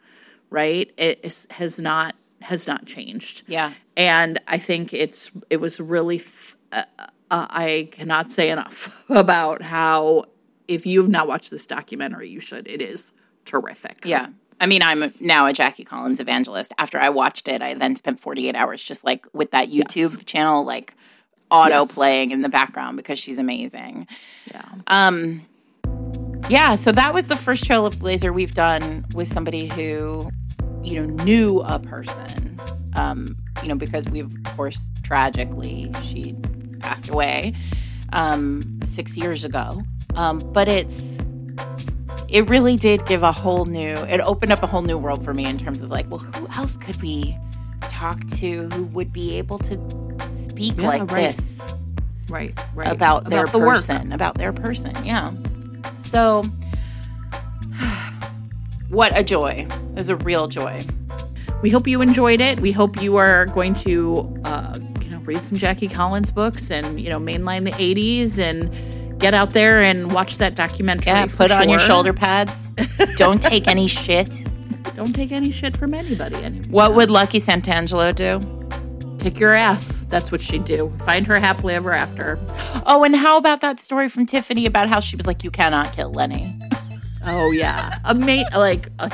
right? It is, has not has not changed. Yeah. and I think it's it was really. F- uh, uh, I cannot say enough about how if you've not watched this documentary, you should. It is terrific. Yeah. I mean, I'm now a Jackie Collins evangelist. After I watched it, I then spent 48 hours just like with that YouTube Yes. channel, like auto Yes. playing in the background because she's amazing. yeah. Um, yeah. So that was the first Trailblazer we've done with somebody who, you know, knew a person. Um, you know, because we, of course, tragically, she passed away um, six years ago. Um, but it's it really did give a whole new it opened up a whole new world for me in terms of like well who else could we talk to who would be able to speak Yeah, like right. this Right. Right. about their the work. person about their person yeah so what a joy it was a real joy We hope you enjoyed it. We hope you are going to, uh, you know, read some Jackie Collins books and you know mainline the '80s and get out there and watch that documentary. yeah put on your shoulder pads don't take any shit Don't take any shit from anybody anymore. what would lucky santangelo do Kick your ass. That's what she'd do. Find her happily ever after. oh and how about that story from tiffany about how she was like you cannot kill lenny Oh yeah, a mate like uh,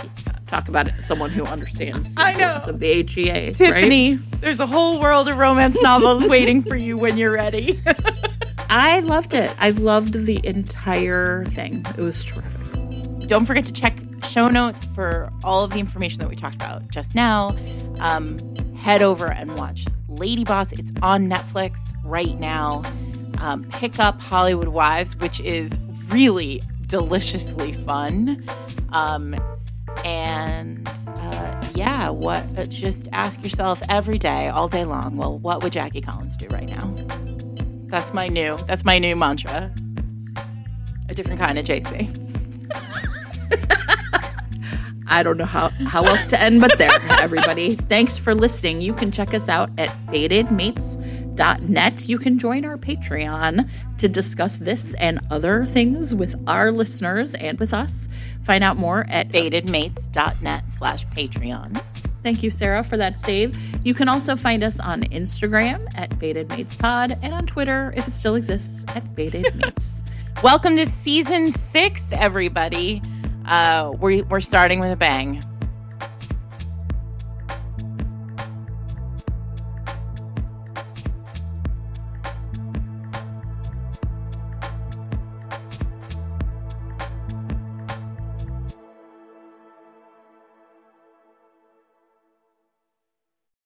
talk about it. Someone who understands the I know. of the HEA. right? tiffany there's a whole world of romance novels waiting for you when you're ready I loved it. I loved the entire thing. It was terrific. don't forget to check show notes for all of the information that we talked about just now. Um, head over and watch Lady Boss. It's on Netflix right now. Um, pick up Hollywood Wives, which is really deliciously fun. Um, and uh, yeah, what? uh, Just ask yourself every day, all day long. Well, what would Jackie Collins do right now? That's my new. That's my new mantra. A different kind of JC. I don't know how, how else to end but there, everybody. Thanks for listening. You can check us out at fatedmates.com FatedMates.net, you can join our Patreon to discuss this and other things with our listeners and with us. Find out more at FatedMates.net slash Patreon. Thank you, Sarah, for that save. You can also find us on Instagram at FatedMatesPod and on Twitter, if it still exists, at BatedMates. Welcome to season six, everybody. Uh, we're, we're starting with a bang.